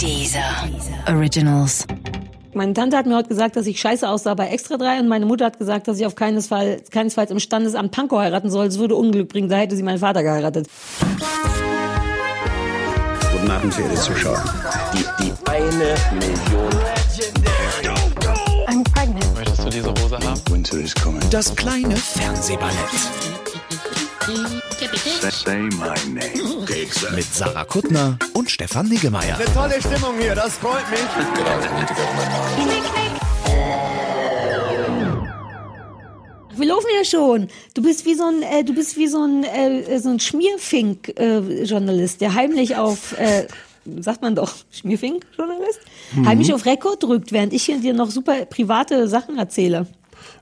Dieser Originals. Meine Tante hat mir heute gesagt, dass ich scheiße aussah bei Extra 3 und meine Mutter hat gesagt, dass ich auf keines Fall, keinesfalls im Standesamt Pankow heiraten soll. Es würde Unglück bringen, da hätte sie meinen Vater geheiratet. Guten Abend, verehrte Zuschauer. Die, die eine Million. I'm pregnant. Möchtest du diese Hose haben? Winter is coming. Das kleine Fernsehballett Say my name. mit Sarah Kuttner und Stefan Niggemeier. Tolle Stimmung hier, das freut mich. Wir laufen ja schon. Du bist wie so ein, äh, du bist wie so ein, äh, so ein Schmierfink-Journalist, der heimlich auf, äh, sagt man doch, Schmierfink-Journalist, heimlich auf Rekord drückt, während ich hier dir noch super private Sachen erzähle.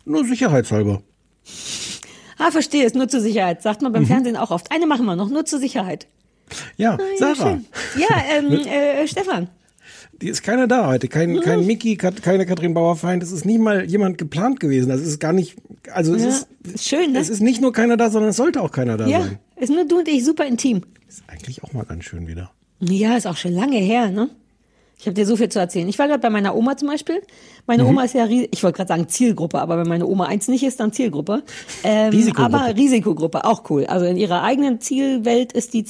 Nur sicherheitshalber. Ah, verstehe, ist nur zur Sicherheit. Sagt man beim Fernsehen auch oft. Eine machen wir noch, nur zur Sicherheit. Ja, Ah, ja, Sarah. schön. Ja, ähm, äh, Stefan. Die ist keiner da heute. Kein, kein Mickey, keine Katrin Bauerfeind. Es ist nicht mal jemand geplant gewesen. Das ist gar nicht, also es Ja, ist, schön, ne? es ist nicht nur keiner da, sondern es sollte auch keiner da Ja, sein. ist nur du und ich super intim. Ist eigentlich auch mal ganz schön wieder. Ja, ist auch schon lange her, ne? Ich habe dir so viel zu erzählen. Ich war gerade bei meiner Oma zum Beispiel. Meine Oma ist ja, ich wollte gerade sagen Zielgruppe, aber wenn meine Oma eins nicht ist, dann Zielgruppe. Ähm, Risikogruppe. Aber Risikogruppe, auch cool. Also in ihrer eigenen Zielwelt ist die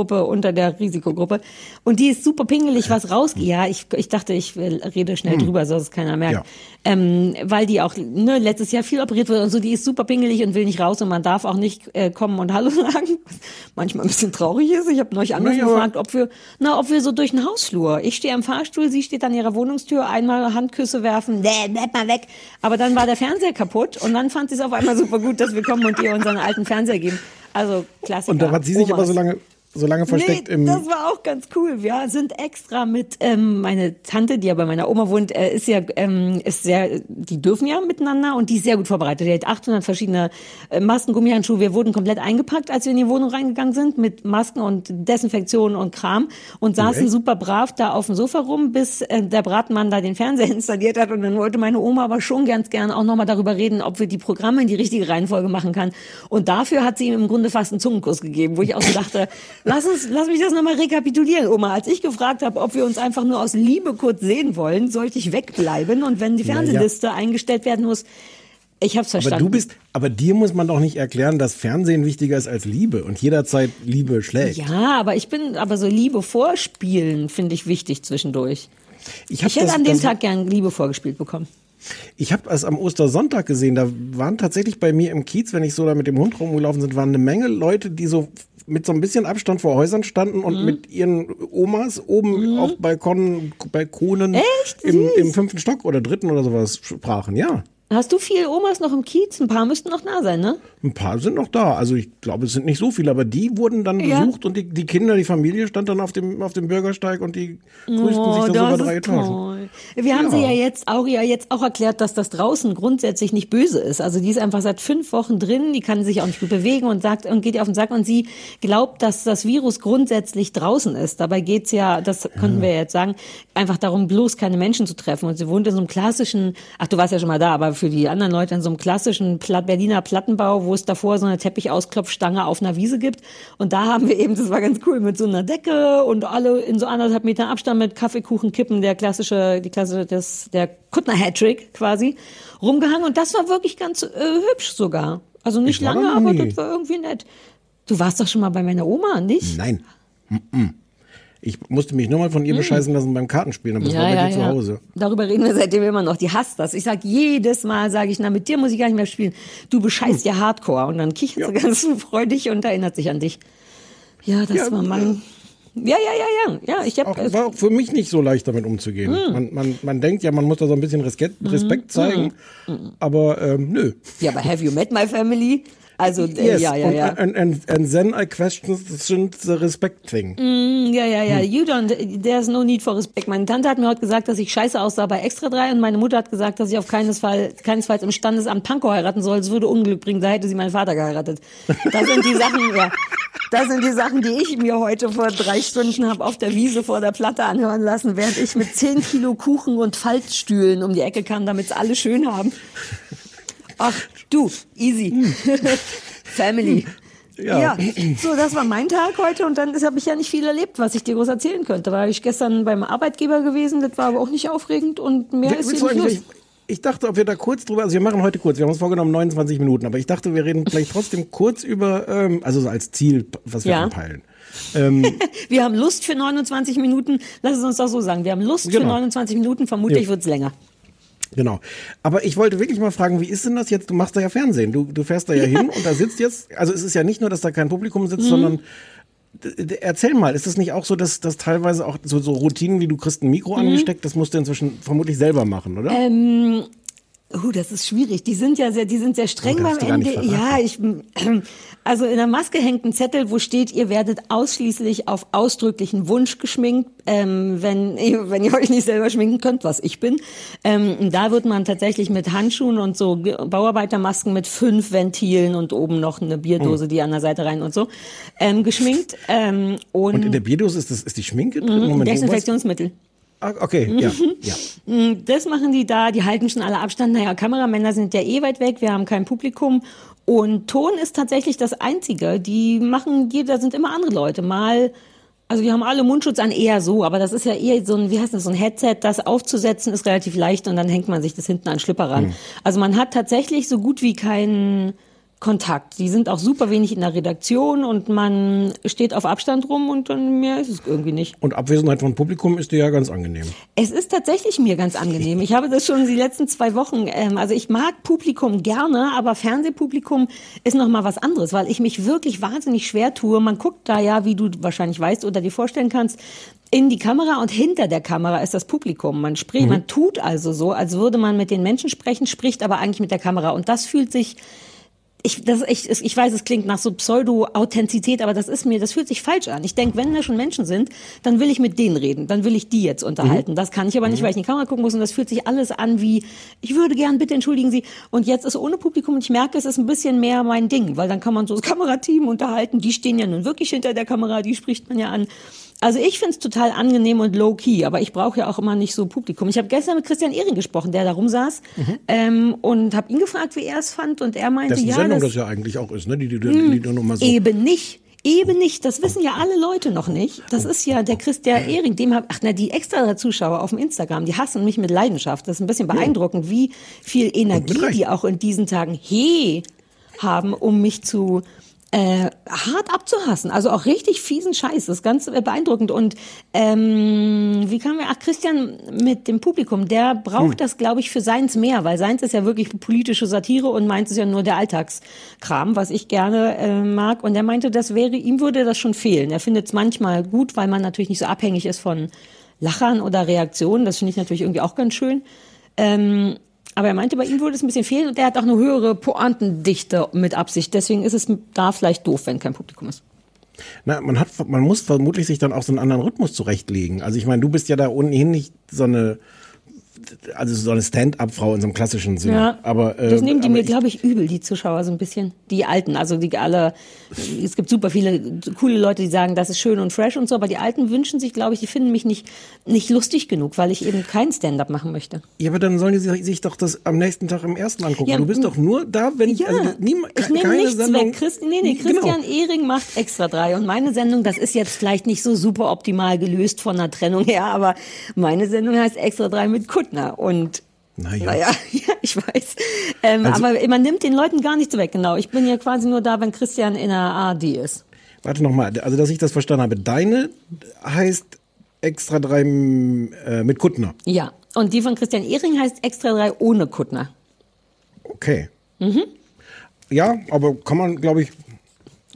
Zielgruppe unter der Risikogruppe. Und die ist super pingelig, was rausgeht. Ja, ich, ich dachte, ich rede schnell drüber, so dass es keiner merkt. Ja. Ähm, weil die auch ne, letztes Jahr viel operiert wurde und so, die ist super pingelig und will nicht raus und man darf auch nicht äh, kommen und Hallo sagen. Manchmal ein bisschen traurig ist. Ich habe neulich Naja, aber- gefragt, ob wir, na, ob wir so durch den Hausflur. Ich stehe am Fahrstuhl, sie steht an ihrer Wohnungstür, einmal Handküsse werfen, nee, bleib mal weg. Aber dann war der Fernseher kaputt und dann fand sie es auf einmal super gut, dass wir kommen und ihr unseren alten Fernseher geben. Also Klassiker. Und da hat sie sich aber Omas. so lange, so lange versteckt nee, im, das war auch ganz cool. Wir sind extra mit ähm, meine Tante, die ja bei meiner Oma wohnt, äh, ist ja ähm, ist sehr, die dürfen ja miteinander und die ist sehr gut vorbereitet. Die hat 800 verschiedene äh, Masken, Gummihandschuhe. Wir wurden komplett eingepackt, als wir in die Wohnung reingegangen sind mit Masken und Desinfektion und Kram und saßen super brav da auf dem Sofa rum, bis äh, der Bratenmann da den Fernseher installiert hat und dann wollte meine Oma aber schon ganz gern auch nochmal darüber reden, ob wir die Programme in die richtige Reihenfolge machen kann. Und dafür hat sie ihm im Grunde fast einen Zungenkuss gegeben, wo ich auch so dachte, lass uns, lass mich das nochmal rekapitulieren, Oma. Als ich gefragt habe, ob wir uns einfach nur aus Liebe kurz sehen wollen, sollte ich wegbleiben und wenn die. Fernsehliste eingestellt werden muss, ich hab's aber verstanden. du bist, aber dir muss man doch nicht erklären, dass Fernsehen wichtiger ist als Liebe und jederzeit Liebe schlägt. ja, aber ich bin, aber so Liebe vorspielen finde ich wichtig zwischendurch. Ich, Ich hätte das- an dem Tag gern Liebe vorgespielt bekommen. Ich habe es am Ostersonntag gesehen, da waren tatsächlich bei mir im Kiez, wenn ich so da mit dem Hund rumgelaufen sind, waren eine Menge Leute, die so mit so ein bisschen Abstand vor Häusern standen Mhm. und mit ihren Omas oben auf Balkonen, Balkonen Echt? im, im fünften Stock oder dritten oder sowas sprachen. Ja, Hast du viele Omas noch im Kiez? Ein paar müssten noch da sein, ne? Ein paar sind noch da. Also ich glaube, es sind nicht so viele, aber die wurden dann Ja. besucht und die, die Kinder, die Familie stand dann auf dem, auf dem Bürgersteig und die grüßten sich dann so über drei Etagen. Oh. Wir haben Ja. sie ja jetzt auch, ja jetzt auch erklärt, dass das draußen grundsätzlich nicht böse ist. Also die ist einfach seit fünf Wochen drin, die kann sich auch nicht gut bewegen und sagt und geht ihr auf den Sack und sie glaubt, dass das Virus grundsätzlich draußen ist. Dabei geht's ja, das könnten wir jetzt sagen, einfach darum, bloß keine Menschen zu treffen. Und sie wohnt in so einem klassischen, ach du warst ja schon mal da, aber für die anderen Leute in so einem klassischen Berliner Plattenbau, wo es davor so eine Teppichausklopfstange auf einer Wiese gibt. Und da haben wir eben, das war ganz cool, mit so einer Decke und alle in so anderthalb Meter Abstand mit Kaffeekuchen kippen, der klassische, die klassische, das, der Kuttner-Hattrick quasi, rumgehangen. Und das war wirklich ganz äh, hübsch sogar. Also nicht lange, aber das war irgendwie nett. Du warst doch schon mal bei meiner Oma, nicht? Nein. Mm-mm. Ich musste mich nur mal von ihr bescheißen lassen beim Kartenspielen, aber das war bei dir zu Hause. Darüber reden wir seitdem immer noch. Die hasst das. Ich sag jedes Mal, sage ich, na, mit dir muss ich gar nicht mehr spielen. Du bescheißt ja Hardcore. Und dann kichert sie ganz freudig und erinnert sich an dich. Ja, das Ja, war mein... Ja, ja, ja, ja. Ja, ich Auch, habe war auch für mich nicht so leicht damit umzugehen. Hm. Man, man, man denkt ja, man muss da so ein bisschen Respekt, Respekt zeigen, Hm. aber ähm, nö. Ja, aber have you met my family? Also, äh, ja, ja, und, ja. And, and, and then I question the respect thing. Mm, Ja, ja, ja. Hm. You don't, there's no need for respect. Meine Tante hat mir heute gesagt, dass ich scheiße aussah bei Extra 3 und meine Mutter hat gesagt, dass ich auf keines Fall, keinesfalls im Standesamt Pankow heiraten soll. Es würde Unglück bringen, da hätte sie meinen Vater geheiratet. Das sind die Sachen, ja. Das sind die Sachen, die ich mir heute vor drei Stunden habe auf der Wiese vor der Platte anhören lassen, während ich mit 10 Kilo Kuchen und Faltstühlen um die Ecke kam, damit es alle schön haben. Ach, du, easy. Family. Ja. so, das war mein Tag heute und dann habe ich ja nicht viel erlebt, was ich dir groß erzählen könnte. War ich gestern beim Arbeitgeber gewesen, das war aber auch nicht aufregend und mehr ist Willst hier nicht los. ich, dachte, ob wir da kurz drüber, also wir machen heute kurz, wir haben uns vorgenommen 29 Minuten, aber ich dachte, wir reden vielleicht trotzdem kurz über, ähm, also so als Ziel, was wir Ja. anpeilen. Ähm, Wir haben Lust für 29 Minuten. Lass es uns doch so sagen. Wir haben Lust für Genau. 29 Minuten. Vermutlich Ja. wird's länger. Genau. Aber ich wollte wirklich mal fragen, wie ist denn das jetzt? Du machst da ja Fernsehen. Du, du fährst da ja, hin und da sitzt jetzt, also es ist ja nicht nur, dass da kein Publikum sitzt, Mhm. sondern erzähl mal, ist es nicht auch so, dass, dass teilweise auch so, so Routinen wie du kriegst ein Mhm. Mikro angesteckt, das musst du inzwischen vermutlich selber machen, oder? Ähm, Oh, das ist schwierig. Die sind ja sehr, die sind sehr streng Oh, beim nicht Ende. Ja, ich, also in der Maske hängt ein Zettel, wo steht, ihr werdet ausschließlich auf ausdrücklichen Wunsch geschminkt, ähm, wenn, wenn ihr euch nicht selber schminken könnt, was ich bin. Ähm, da wird man tatsächlich mit Handschuhen und so Bauarbeitermasken mit fünf Ventilen und oben noch eine Bierdose, die an der Seite rein und so, ähm, geschminkt. Ähm, und, und in der Bierdose ist, das, ist die Schminke drin? Moment, wo war's? Desinfektionsmittel. Ah, okay, ja, ja. Mm, Das machen die da, die halten schon alle Abstand. Naja, Kameramänner sind ja eh weit weg, wir haben kein Publikum. Und Ton ist tatsächlich das Einzige. Die machen, die, da sind immer andere Leute. Mal, also wir haben alle Mundschutz an, eher so, aber das ist ja eher so ein, wie heißt das, so ein Headset, das aufzusetzen ist relativ leicht und dann hängt man sich das hinten an den Schlipper ran. Also man hat tatsächlich so gut wie keinen Kontakt. Die sind auch super wenig in der Redaktion und man steht auf Abstand rum und dann mehr ist es irgendwie nicht. Und Abwesenheit von Publikum ist dir ja ganz angenehm. Es ist tatsächlich mir ganz angenehm. Ich habe das schon die letzten zwei Wochen. Ähm, also ich mag Publikum gerne, aber Fernsehpublikum ist noch mal was anderes, weil ich mich wirklich wahnsinnig schwer tue. Man guckt da ja, wie du wahrscheinlich weißt oder dir vorstellen kannst, in die Kamera und hinter der Kamera ist das Publikum. Man spricht, man tut also so, als würde man mit den Menschen sprechen, spricht aber eigentlich mit der Kamera. Und das fühlt sich ich, das, ich, ich weiß, es klingt nach so Pseudo-Authentizität, aber das ist mir, das fühlt sich falsch an. Ich denke, wenn da schon Menschen sind, dann will ich mit denen reden, dann will ich die jetzt unterhalten. Das kann ich aber nicht, weil ich in die Kamera gucken muss und das fühlt sich alles an wie, ich würde gern, bitte entschuldigen Sie. Und jetzt ist ohne Publikum und ich merke, es ist ein bisschen mehr mein Ding, weil dann kann man so das Kamerateam unterhalten, die stehen ja nun wirklich hinter der Kamera, die spricht man ja an. Also ich find's total angenehm und low-key, aber ich brauche ja auch immer nicht so Publikum. Ich habe gestern mit Christian Ehring gesprochen, der da rumsaß, ähm, und habe ihn gefragt, wie er es fand, und er meinte, Das ja, Sendung, das, das ja eigentlich auch ist, ne? Die, die, die, die, die nur mal so. Eben nicht. Eben nicht. Das wissen ja alle Leute noch nicht. Das ist ja der Christian Ehring, dem hab, ach na, die extra Zuschauer auf dem Instagram, die hassen mich mit Leidenschaft. Das ist ein bisschen beeindruckend, wie viel Energie die auch in diesen Tagen he haben, um mich zu äh, hart abzuhassen. Also auch richtig fiesen Scheiß. Das ist ganz beeindruckend. Und ähm, wie kamen wir? Ach, Christian mit dem Publikum, der braucht das, glaube ich, für seins mehr, weil seins ist ja wirklich politische Satire und meins ist ja nur der Alltagskram, was ich gerne äh, mag. Und er meinte, das wäre, ihm würde das schon fehlen. Er findet es manchmal gut, weil man natürlich nicht so abhängig ist von Lachern oder Reaktionen. Das finde ich natürlich irgendwie auch ganz schön. Ähm, aber er meinte, bei ihm würde es ein bisschen fehlen und er hat auch eine höhere Pointendichte mit Absicht. Deswegen ist es da vielleicht doof, wenn kein Publikum ist. Na, man hat, man muss vermutlich sich dann auch so einen anderen Rhythmus zurechtlegen. Also ich meine, du bist ja da ohnehin nicht so eine, also so eine Stand-up-Frau in so einem klassischen Sinne. Ja, aber äh, das nehmen die mir, glaube ich, übel, die Zuschauer so ein bisschen. Die Alten, also die alle, es gibt super viele coole Leute, die sagen, das ist schön und fresh und so, aber die Alten wünschen sich, glaube ich, die finden mich nicht, nicht lustig genug, weil ich eben kein Stand-up machen möchte. Ja, aber dann sollen die sich sich doch das am nächsten Tag im ersten angucken. Ja, du bist doch nur da, wenn Ja, also niem- ich nehme nichts Sendung, weg. Christ, nee, nee, Genau. Christian Ehring macht extra drei und meine Sendung, das ist jetzt vielleicht nicht so super optimal gelöst von der Trennung her, aber meine Sendung heißt extra drei mit Kuttner und Naja. Naja, ja, ich weiß. Ähm, Also- aber man nimmt den Leuten gar nichts weg, genau. Ich bin ja quasi nur da, wenn Christian in der ARD ist. Warte nochmal, also dass ich das verstanden habe. Deine heißt extra drei äh, mit Kuttner. Ja. Und die von Christian Ehring heißt extra drei ohne Kuttner. Okay. Mhm. Ja, aber kann man, glaube ich,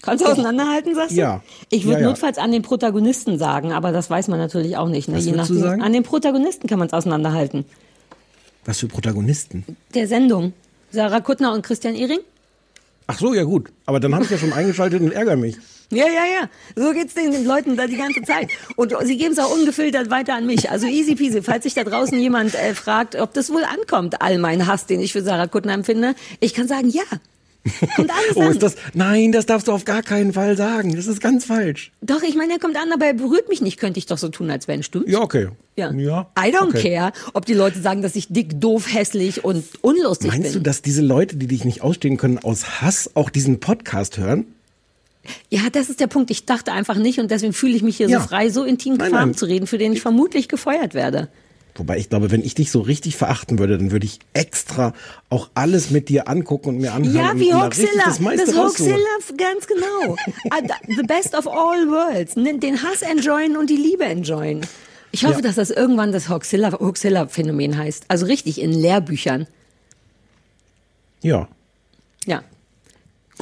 Kannst du auseinanderhalten, sagst du? Ja. Ich würde Ja, ja. notfalls an den Protagonisten sagen, aber das weiß man natürlich auch nicht. Ne? Was Je würdest du nachdem. sagen? An den Protagonisten kann man es auseinanderhalten. was für Protagonisten. Der Sendung. Sarah Kuttner und Christian Ehring? Ach so, ja gut. Aber dann habe ich ja schon eingeschaltet und ärgere mich. Ja, ja, ja. So geht's den, den Leuten da die ganze Zeit. Und sie geben es auch ungefiltert weiter an mich. Also easy peasy. Falls sich da draußen jemand äh, fragt, ob das wohl ankommt, all mein Hass, den ich für Sarah Kuttner empfinde, ich kann sagen, ja. Kommt alles Oh, an. ist das? Nein, das darfst du auf gar keinen Fall sagen. Das ist ganz falsch. Doch, ich meine, er kommt an, aber er berührt mich nicht. Könnte ich doch so tun, als wenn, stimmt's? Ja, okay. Ja. ja I don't okay. care, ob die Leute sagen, dass ich dick, doof, hässlich und unlustig Meinst du, bin. dass diese Leute, die dich nicht ausstehen können, aus Hass auch diesen Podcast hören? Ja, das ist der Punkt. Ich dachte einfach nicht und deswegen fühle ich mich hier Ja. so frei, so intim Nein, nein. zu reden, für den ich vermutlich gefeuert werde. Wobei ich glaube, wenn ich dich so richtig verachten würde, dann würde ich extra auch alles mit dir angucken und mir anhören. Ja, wie Hoaxilla. Das, Das. Hoaxilla, ganz genau. Ah, The best of all worlds. Den Hass enjoyen und die Liebe enjoyen. Ich hoffe, Ja. dass das irgendwann das Hoaxilla-Phänomen heißt. Also richtig in Lehrbüchern. Ja. Ja.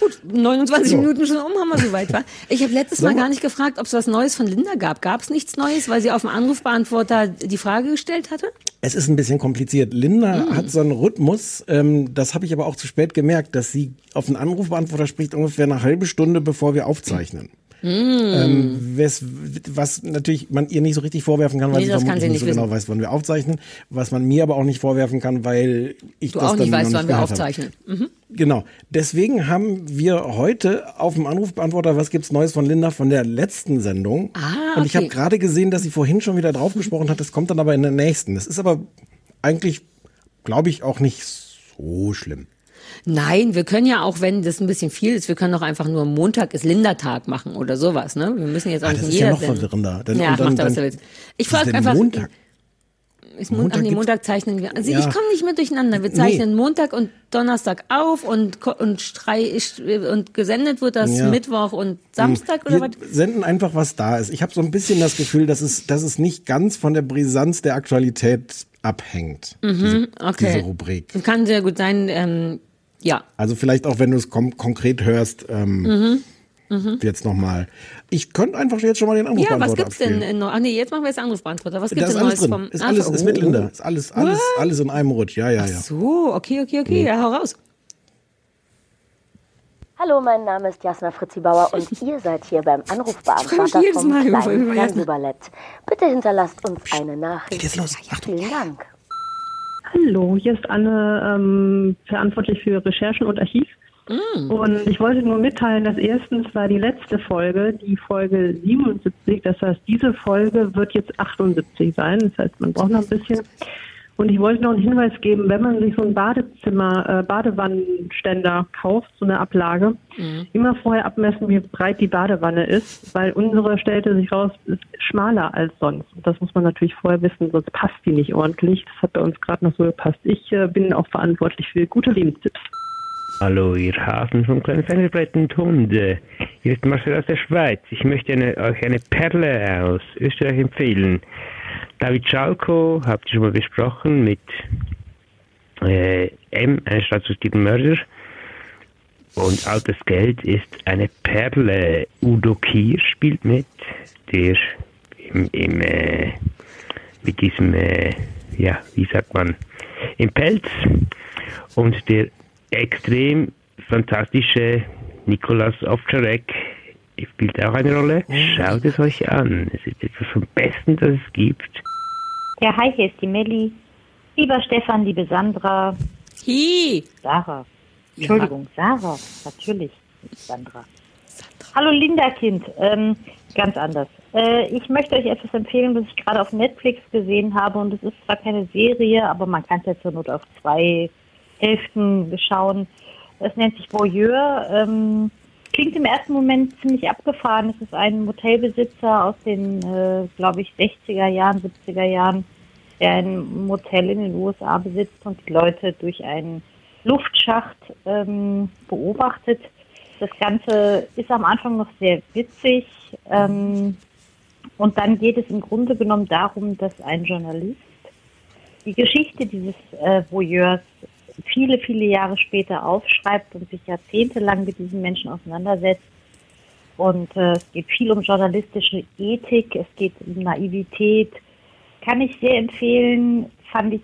Gut, 29 So. Minuten schon um, haben wir soweit, war. Ich habe letztes Mal gar nicht gefragt, ob es was Neues von Linda gab. Gab es nichts Neues, weil sie auf dem Anrufbeantworter die Frage gestellt hatte? Es ist ein bisschen kompliziert. Linda Mm. hat so einen Rhythmus, ähm, das habe ich aber auch zu spät gemerkt, dass sie auf einen Anrufbeantworter spricht ungefähr eine halbe Stunde, bevor wir aufzeichnen. Mm. Ähm, wes, was natürlich man ihr nicht so richtig vorwerfen kann, weil Nee, sie vermutlich nicht so nicht genau weiß, wann wir aufzeichnen. Was man mir aber auch nicht vorwerfen kann, weil ich Du das auch dann nicht weißt, noch wann wir gehört habe. aufzeichnen. Mhm. Genau. Deswegen haben wir heute auf dem Anrufbeantworter, was gibt's Neues von Linda von der letzten Sendung. Ah, Und ich okay. habe gerade gesehen, dass sie vorhin schon wieder drauf gesprochen hat. Das kommt dann aber in der nächsten. Das ist aber eigentlich, glaube ich, auch nicht so schlimm. Nein, wir können ja auch, wenn das ein bisschen viel ist, wir können auch einfach nur Montag ist Lindertag machen oder sowas, ne? Wir müssen jetzt auch Ah, nicht das ist ja noch verwirrender. Dann- ja, dann- mach da, was dann- du willst. Ich Was ist frage einfach, Montag? ist Mon Montag Ach nee, Montag zeichnen wir. Also Ja. ich komme nicht mehr durcheinander. Wir zeichnen Montag und Donnerstag auf und, und, strei und gesendet wird das Ja. Mittwoch und Samstag oder Wir was? senden einfach, was da ist. Ich habe so ein bisschen das Gefühl, dass es, dass es nicht ganz von der Brisanz der Aktualität abhängt. diese, Mhm, Okay. diese Rubrik. Kann sehr gut sein, ähm, ja. Also vielleicht auch, wenn du es konkret hörst, ähm, Mhm, jetzt nochmal. Ich könnte einfach jetzt schon mal den Ja, was gibt's denn? abspielen. in Neu- Ach nee, jetzt machen wir jetzt Anrufbeantworter. Was gibt's ist denn alles Neues drin. vom Ist alles, Ah, ist mit oh. Linda. Ist alles, alles, alles in einem Rutsch. Ja, ja, ja. So, okay, okay, okay, ja, hau raus. Hallo, mein Name ist Jasna Fritzi Bauer und ihr seid hier beim Anrufbeantworter vom kleinen. Fernsehballett. Bitte hinterlasst uns eine Nachricht. Geht jetzt los. Achtung. Vielen Dank. Hallo, hier ist Anne, ähm, verantwortlich für Recherchen und Archiv. Und ich wollte nur mitteilen, dass erstens war die letzte Folge, die Folge 77, das heißt, diese Folge wird jetzt 78 sein, das heißt, man braucht noch ein bisschen. Und ich wollte noch einen Hinweis geben, wenn man sich so ein Badezimmer, äh, Badewannenständer kauft, so eine Ablage, immer vorher abmessen, wie breit die Badewanne ist, weil unsere stellte sich raus, ist schmaler als sonst. Und das muss man natürlich vorher wissen, sonst passt die nicht ordentlich. Das hat bei uns gerade noch so gepasst. Ich äh, bin auch verantwortlich für gute Lebenstipps. Hallo, ihr Hasen vom kleinen Fernsehbrett und Hunde. Hier ist Marcel aus der Schweiz. Ich möchte eine, euch eine Perle aus Österreich empfehlen. David Schalko, habt ihr schon mal besprochen, mit äh, M, ein staatsfixierten Mörder. Und Altes Geld ist eine Perle. Udo Kier spielt mit, der im, im äh, mit diesem, äh, ja, wie sagt man, im Pelz und der extrem fantastische Nikolaus Ovtcharek spielt auch eine Rolle. Schaut es euch an. Es ist etwas vom Besten, das es gibt. Ja, hi, hier ist die Melli. Lieber Stefan, liebe Sandra. Hi. Sarah. Entschuldigung, Sarah. Natürlich, nicht Sandra. Hallo Linda-Kind. Ähm, ganz anders. Äh, ich möchte euch etwas empfehlen, was ich gerade auf Netflix gesehen habe. Und es ist zwar keine Serie, aber man kann es ja zur Not auf zwei Hälften schauen. Es nennt sich Voyeur. Ähm, klingt im ersten Moment ziemlich abgefahren. Es ist ein Motelbesitzer aus den, äh, glaube ich, 60er Jahren, 70er Jahren, der ein Motel in den USA besitzt und die Leute durch einen Luftschacht ähm, beobachtet. Das Ganze ist am Anfang noch sehr witzig. Ähm, und dann geht es im Grunde genommen darum, dass ein Journalist die Geschichte dieses äh, Voyeurs viele, viele Jahre später aufschreibt und sich jahrzehntelang mit diesen Menschen auseinandersetzt. Und äh, es geht viel um journalistische Ethik, es geht um Naivität. Kann ich sehr empfehlen, fand ich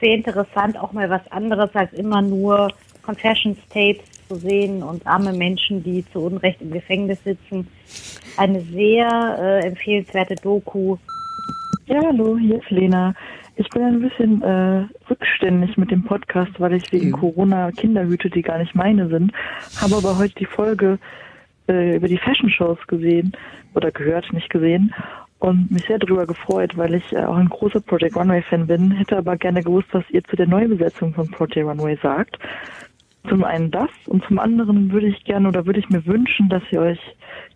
sehr interessant, auch mal was anderes als immer nur Confessions Tapes zu sehen und arme Menschen, die zu Unrecht im Gefängnis sitzen. Eine sehr äh, empfehlenswerte Doku. Ja, hallo, hier ist Lena. Ich bin ein bisschen äh, rückständig mit dem Podcast, weil ich wegen Corona Kinder hüte, die gar nicht meine sind. Habe aber heute die Folge äh, über die Fashion Shows gesehen oder gehört, nicht gesehen und mich sehr darüber gefreut, weil ich äh, auch ein großer Project Runway Fan bin. Hätte aber gerne gewusst, was ihr zu der Neubesetzung von Project Runway sagt. zum einen das und zum anderen würde ich gerne oder würde ich mir wünschen, dass ihr euch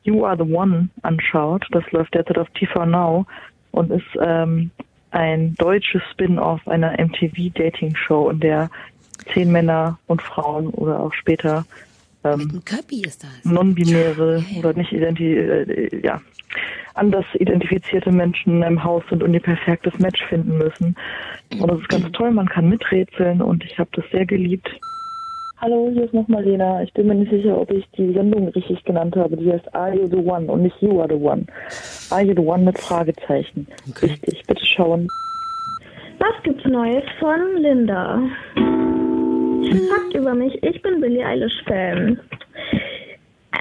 You Are the One anschaut. Das läuft derzeit auf TV Now und ist ähm, ein deutsches Spin-off einer MTV-Dating-Show, in der zehn Männer und Frauen oder auch später ähm, Köppi ist das. non-binäre oder nicht identi äh, ja, anders identifizierte Menschen im Haus sind und ihr perfektes Match finden müssen. Und das ist ganz toll, man kann miträtseln und ich habe das sehr geliebt. Hallo, hier ist nochmal Lena. Ich bin mir nicht sicher, ob ich die Sendung richtig genannt habe. Die heißt Are You the One und nicht You Are the One. Are You the One mit Fragezeichen. Richtig, bitte schauen. Was gibt's Neues von Linda? Fakt über mich, ich bin Billie Eilish-Fan.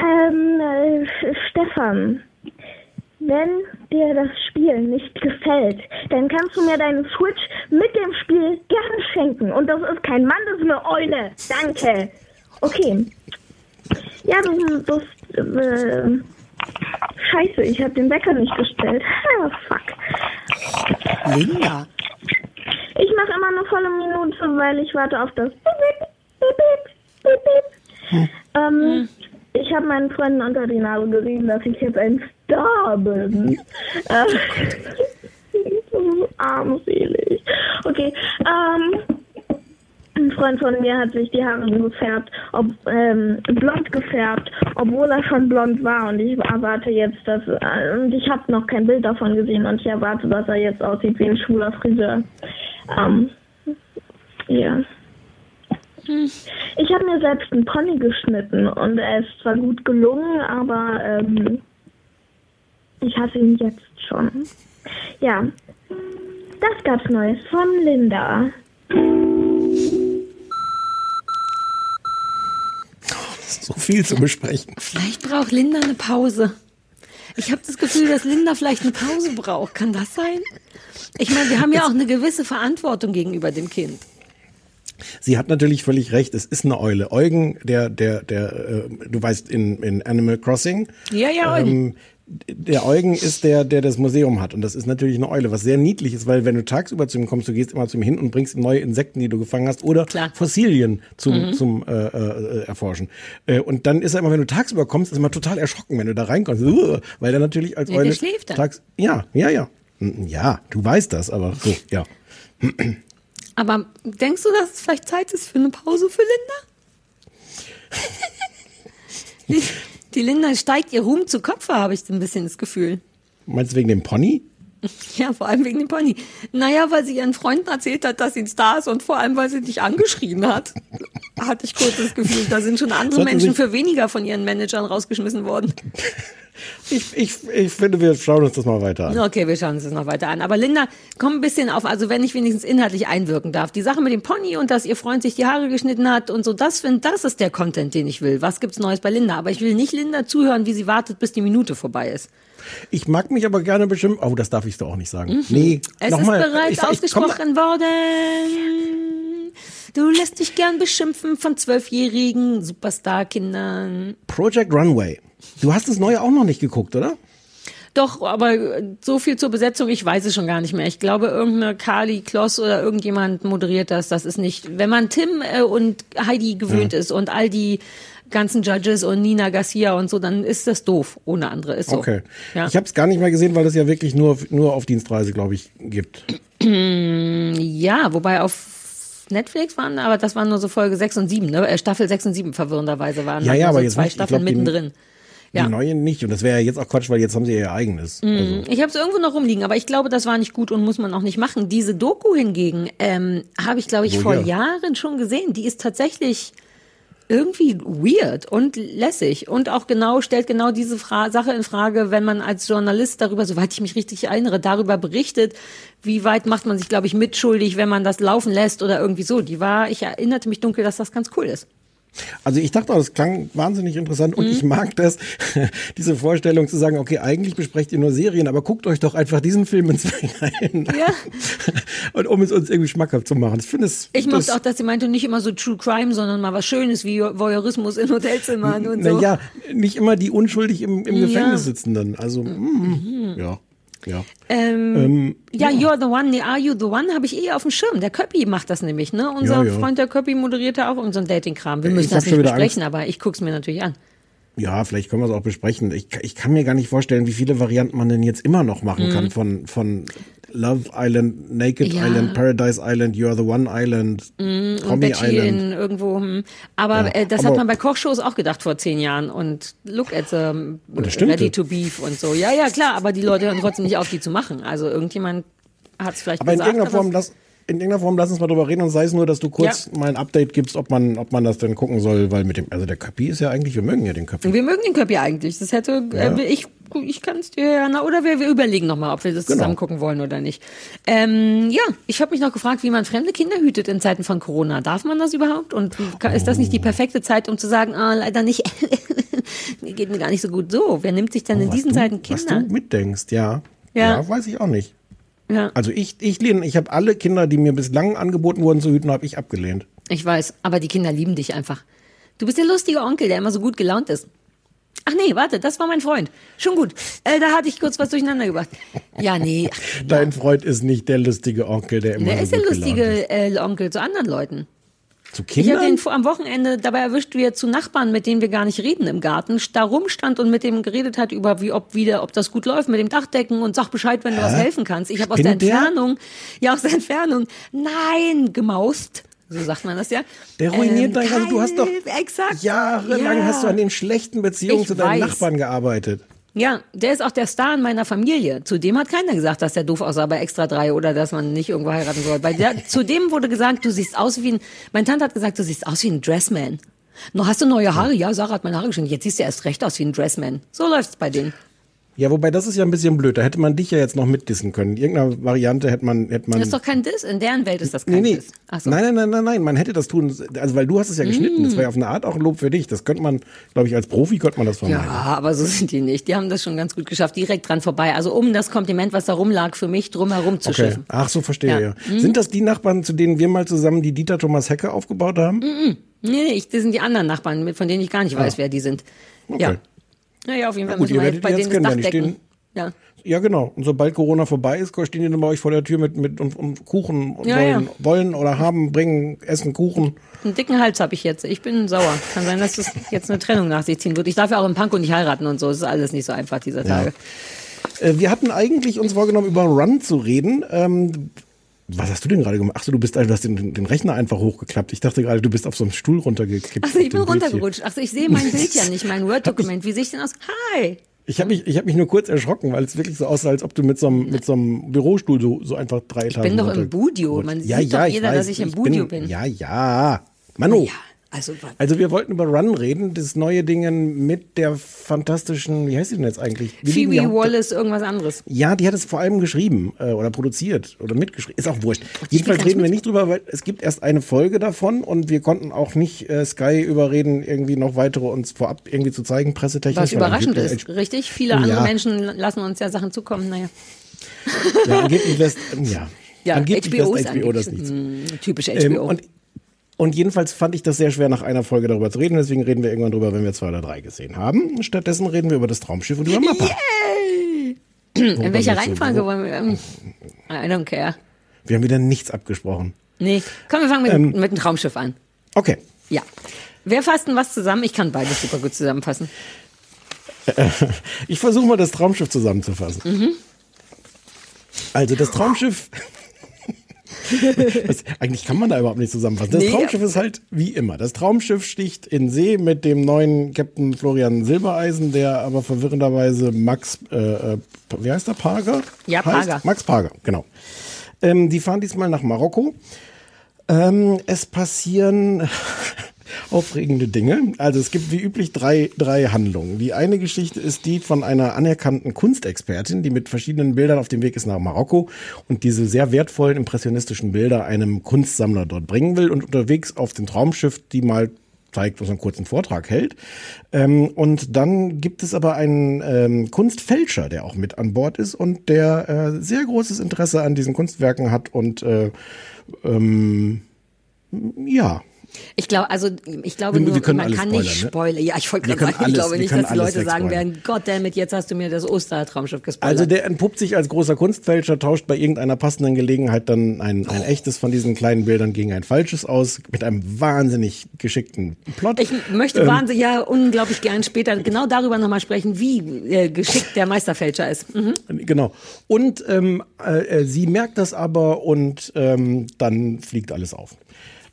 Ähm, äh, Stefan, wenn dir das Spiel nicht gefällt, dann kannst du mir deine Switch mit dem Spiel gerne schenken. Und das ist kein Mann, das ist eine Eule. Danke. Okay. Ja, das, das äh, Scheiße, ich habe den Wecker nicht gestellt. Ah, fuck. Linda. Ich mache immer eine volle Minute, weil ich warte auf das Bip, Bip, Bip, Bip, Bip. Ähm, ich habe meinen Freunden unter die Nase gerieben, dass ich jetzt ein Star bin. Äh, so armselig. Okay, ähm, ein Freund von mir hat sich die Haare gefärbt, ob, ähm, blond gefärbt, obwohl er schon blond war. Und ich erwarte jetzt, dass, äh, und ich habe noch kein Bild davon gesehen und ich erwarte, dass er jetzt aussieht wie ein schwuler Friseur. Ähm, ja. Ich habe mir selbst einen Pony geschnitten und er ist zwar gut gelungen, aber ähm, ich hasse ihn jetzt schon. Ja, das gab's Neues von Linda. So viel zu besprechen. Vielleicht braucht Linda eine Pause. Ich habe das Gefühl, dass Linda vielleicht eine Pause braucht. Kann das sein? Ich meine, wir haben ja auch eine gewisse Verantwortung gegenüber dem Kind. Sie hat natürlich völlig recht. Es ist eine Eule. Eugen, der, der, der, äh, du weißt, in, in Animal Crossing. Ja, ja, Eugen. Ähm, der Eugen ist der, der das Museum hat. Und das ist natürlich eine Eule, was sehr niedlich ist, weil wenn du tagsüber zu ihm kommst, du gehst immer zu ihm hin und bringst ihm neue Insekten, die du gefangen hast, oder Klar. Fossilien zum, Mhm. zum äh, äh, Erforschen. Äh, und dann ist er immer, wenn du tagsüber kommst, ist er immer total erschrocken, wenn du da reinkommst. Weil er natürlich als Ja, der Eule schläft dann. tags. Ja, ja, ja. Mm, Ja, du weißt das, aber so, ja. Aber denkst du, dass es vielleicht Zeit ist für eine Pause für Linda? die, die Linda steigt ihr Ruhm zu Kopf, habe ich ein bisschen das Gefühl. Meinst du wegen dem Pony? Ja, vor allem wegen dem Pony. Naja, weil sie ihren Freunden erzählt hat, dass sie ein Star ist und vor allem, weil sie dich angeschrien hat. Hatte ich kurz das Gefühl, da sind schon andere Sollten Menschen für weniger von ihren Managern rausgeschmissen worden. Ich, ich, ich finde, wir schauen uns das mal weiter an. Okay, wir schauen uns das noch weiter an. Aber Linda, komm ein bisschen auf, also wenn ich wenigstens inhaltlich einwirken darf. Die Sache mit dem Pony und dass ihr Freund sich die Haare geschnitten hat und so, das find, das ist der Content, den ich will. Was gibt's Neues bei Linda? Aber ich will nicht Linda zuhören, wie sie wartet, bis die Minute vorbei ist. Ich mag mich aber gerne bestimmt. Oh, das darf ich doch auch nicht sagen. Mhm. Nee, Es ist bereits ich, ich, ausgesprochen worden. Du lässt dich gern beschimpfen von zwölfjährigen Superstar-Kindern. Project Runway. Du hast das neue auch noch nicht geguckt, oder? Doch, aber äh, so viel zur Besetzung, ich weiß es schon gar nicht mehr. Ich glaube, irgendeine Kali Kloss oder irgendjemand moderiert das. Das ist nicht, wenn man Tim äh, und Heidi gewöhnt Ja. ist und all die ganzen Judges und Nina Garcia und so, dann ist das doof. Ohne andere ist so. Okay. Ja. Ich habe es gar nicht mehr gesehen, weil es ja wirklich nur, nur auf Dienstreise, glaube ich, gibt. ja, wobei auf Netflix waren, aber das waren nur so Folge 6 und 7, ne? Äh, Staffel 6 und 7 verwirrenderweise waren. Ja, ja, aber so jetzt zwei nicht. Ich Staffeln glaub, mittendrin. Die Ja. neue nicht. Und das wäre ja jetzt auch Quatsch, weil jetzt haben sie ja ihr eigenes. Also, Mm, Ich habe es irgendwo noch rumliegen, aber ich glaube, das war nicht gut und muss man auch nicht machen. Diese Doku hingegen ähm, habe ich, glaube ich, Wo vor hier? Jahren schon gesehen. Die ist tatsächlich irgendwie weird und lässig und auch genau stellt genau diese Fra Sache in Frage, wenn man als Journalist darüber, soweit ich mich richtig erinnere, darüber berichtet, wie weit macht man sich, glaube ich, mitschuldig, wenn man das laufen lässt oder irgendwie so. Die war, ich erinnerte mich dunkel, dass das ganz cool ist. Also ich dachte auch, das klang wahnsinnig interessant und Mhm. ich mag das, diese Vorstellung zu sagen, okay, eigentlich besprecht ihr nur Serien, aber guckt euch doch einfach diesen Film in zwei Reihen an. Ja. Und um es uns irgendwie schmackhaft zu machen. Ich finde es. Ich das- mochte auch, dass sie meinte, nicht immer so True Crime, sondern mal was Schönes wie Voyeurismus in Hotelzimmern und so. Naja, nicht immer die unschuldig im, im Ja. Gefängnis sitzen dann. Also, mm, ja. Ja. Ähm, Ähm, ja, You're the One, nee, Are You the One habe ich eh auf dem Schirm. Der Köppi macht das nämlich, ne? Unser Ja, ja. Freund der Köppi moderiert ja auch unseren Dating-Kram. Wir Ich müssen hab das nicht besprechen, aber ich guck's mir natürlich an. Ja, vielleicht können wir es auch besprechen. Ich, ich kann mir gar nicht vorstellen, wie viele Varianten man denn jetzt immer noch machen Mhm. kann von, von Love Island, Naked Ja. Island, Paradise Island, You're the One Island, Mm, Betty Island. in irgendwo. Hm. Aber Ja, äh, das aber- hat man bei Kochshows auch gedacht vor zehn Jahren. Und look at the das stimmte. Ready to Beef und so. Ja, ja, klar. Aber die Leute hören trotzdem nicht auf, die zu machen. Also irgendjemand hat es vielleicht Aber in gesagt. irgendeiner aber Form, lass, in irgendeiner Form lass uns mal drüber reden und sei es nur, dass du kurz mal ein Update gibst, ob man, ob man das denn gucken soll, weil mit dem, also der Köppi ist ja eigentlich, wir mögen ja den Köppi. wir mögen den Köppi eigentlich. Das hätte, Ja. äh, ich, ich kann es dir ja, na, oder wir, wir überlegen nochmal, ob wir das Genau. zusammen gucken wollen oder nicht. Ähm, ja, ich habe mich noch gefragt, wie man fremde Kinder hütet in Zeiten von Corona. Darf man das überhaupt? Und kann- ist das nicht die perfekte Zeit, um zu sagen, ah, leider nicht, geht mir gar nicht so gut so. Wer nimmt sich denn in diesen Zeiten Was Kinder? du mitdenkst, ja. Ja. ja. weiß ich auch nicht. Ja. Also ich, ich lehne, ich habe alle Kinder, die mir bislang angeboten wurden zu hüten, habe ich abgelehnt. Ich weiß, aber die Kinder lieben dich einfach. Du bist der lustige Onkel, der immer so gut gelaunt ist. Ach nee, warte, das war mein Freund. Schon gut. Äh, da hatte ich kurz was durcheinander gebracht. Ja, nee. ach, Dein Freund ist nicht der lustige Onkel, der immer Der so ist der lustige äh, Onkel zu anderen Leuten. Zu Ich habe Kindern? den am Wochenende dabei erwischt, wie er zu Nachbarn, mit denen wir gar nicht reden im Garten, da rumstand und mit dem geredet hat über wie ob wieder, ob das gut läuft mit dem Dachdecken und sag Bescheid, wenn du was helfen kannst. Ich habe aus der Spinnt der? Entfernung, ja aus der Entfernung, nein, gemaust. So sagt man das ja. Der ruiniert Ähm, dein ganzes, du hast doch exakt. jahrelang Ja. hast du an den schlechten Beziehungen Ich zu deinen weiß. Nachbarn gearbeitet. Ja, der ist auch der Star in meiner Familie. Zudem hat keiner gesagt, dass der doof aussah bei Extra 3 oder dass man nicht irgendwo heiraten soll. Bei der, zudem wurde gesagt, du siehst aus wie ein, meine Tante hat gesagt, du siehst aus wie ein Dressman. Noch hast du neue Haare? Ja, Sarah hat meine Haare geschnitten. Jetzt siehst du erst recht aus wie ein Dressman. So läuft's bei denen. Ja, wobei das ist ja ein bisschen blöd. Da hätte man dich ja jetzt noch mitdissen können. In irgendeiner Variante hätte man, hätte man. Das ist doch kein Diss. In deren Welt ist das kein nee, nee. Diss. Ach so. Nein, nein, nein, nein, nein. Man hätte das tun. Also weil du hast es ja geschnitten. Das wäre auf eine Art auch ein Lob für dich. Das könnte man, glaube ich, als Profi könnte man das vermeiden. Ja, aber so sind die nicht. Die haben das schon ganz gut geschafft, direkt dran vorbei. Also um das Kompliment, was da rumlag, für mich drumherum zu Okay. schiffen. Ach so, verstehe. Ja. Ja. Mhm. Sind das die Nachbarn, zu denen wir mal zusammen die Dieter Thomas Hecke aufgebaut haben? Mhm. Nee, nee, ich, das sind die anderen Nachbarn, von denen ich gar nicht weiß, Ah. wer die sind. Okay. Ja. Naja, auf jeden Na Fall gut, müssen ihr wir werdet bei jetzt denen das kennen, Dach. Ja. Ja, genau. Und sobald Corona vorbei ist, stehen die dann bei euch vor der Tür mit, mit und, und Kuchen Ja, wollen, ja. wollen oder haben, bringen, essen Kuchen. Einen dicken Hals habe ich jetzt. Ich bin sauer. Kann sein, dass das jetzt eine Trennung nach sich ziehen wird. Ich darf ja auch im Panko nicht heiraten und so. Das ist alles nicht so einfach dieser. Tage. Äh, wir hatten eigentlich uns vorgenommen, über Run zu reden. Ähm, was hast du denn gerade gemacht? Achso, du bist, also, du hast den, den Rechner einfach hochgeklappt. Ich dachte gerade, du bist auf so einem Stuhl runtergekippt. Achso, ich bin runtergerutscht. Achso, ich sehe mein Bild ja nicht, mein Word-Dokument. Wie sehe ich denn aus? Hi! Ich habe mich, ich hab mich nur kurz erschrocken, weil es wirklich so aussah, als ob du mit so einem, mit so einem Bürostuhl so, so einfach drei Etagen bin doch im Budio. Man ja, sieht ja, doch ich jeder, weiß, dass ich im Budio bin. Ja, ja. Manu. Also, Also wir wollten über Run reden, das neue Ding mit der fantastischen, wie heißt sie denn jetzt eigentlich? Lieben Phoebe die Wallace, irgendwas anderes. Ja, die hat es vor allem geschrieben äh, oder produziert oder mitgeschrieben. Ist auch wurscht. Jedenfalls gar nicht reden wir nicht drüber, weil es gibt erst eine Folge davon und wir konnten auch nicht äh, Sky überreden, irgendwie noch weitere uns vorab irgendwie zu zeigen, pressetechnisch. Was überraschend angeblich- ist, richtig? Viele Oh, andere ja. Menschen lassen uns ja Sachen zukommen. Naja. Ja, angeblich lässt, ja. Ja, angeblich HBO lässt ist HBO das angeblich- nicht. Hm, typisch HBO. Ähm, und, und jedenfalls fand ich das sehr schwer, nach einer Folge darüber zu reden. Deswegen reden wir irgendwann drüber, wenn wir zwei oder drei gesehen haben. Stattdessen reden wir über das Traumschiff und über Mappa. Yay! In welcher wir so- Reihenfolge wollen wir? ähm, I don't care. Wir haben wieder nichts abgesprochen. Nee, komm, wir fangen mit, Ähm. mit dem Traumschiff an. Okay. Ja. Wer fasst denn was zusammen? Ich kann beides super gut zusammenfassen. Ich versuche mal das Traumschiff zusammenzufassen. Mhm. Also das Traumschiff. Was, eigentlich kann man da überhaupt nicht zusammenfassen. Das Nee. Traumschiff ist halt wie immer. Das Traumschiff sticht in See mit dem neuen Captain Florian Silbereisen, der aber verwirrenderweise Max, äh, äh, wie heißt der, Parger? Ja, heißt? Parger. Max Parger, genau. Ähm, die fahren diesmal nach Marokko. Ähm, es passieren aufregende Dinge. Also es gibt wie üblich drei, drei Handlungen. Die eine Geschichte ist die von einer anerkannten Kunstexpertin, die mit verschiedenen Bildern auf dem Weg ist nach Marokko und diese sehr wertvollen impressionistischen Bilder einem Kunstsammler dort bringen will und unterwegs auf dem Traumschiff die mal zeigt, was einen kurzen Vortrag hält. Ähm, und dann gibt es aber einen ähm, Kunstfälscher, der auch mit an Bord ist und der äh, sehr großes Interesse an diesen Kunstwerken hat und äh, ähm, ja, Ich glaube, also ich glaube Wir- wir nur, können man kann nicht spoilern, ne? spoilern. Ja, ich wollte Wir gerade sagen, ich glaube wir nicht, dass die Leute sagen werden, Gott damit, jetzt hast du mir das Ostertraumschiff gespoilert. Also der entpuppt sich als großer Kunstfälscher, tauscht bei irgendeiner passenden Gelegenheit dann ein, ein echtes von diesen kleinen Bildern gegen ein falsches aus, mit einem wahnsinnig geschickten Plot. Ich möchte Ähm, wahnsinnig, ja, unglaublich gern später genau darüber nochmal sprechen, wie äh, geschickt der Meisterfälscher ist. Mhm. Genau. Und ähm, äh, äh, sie merkt das aber und ähm, dann fliegt alles auf.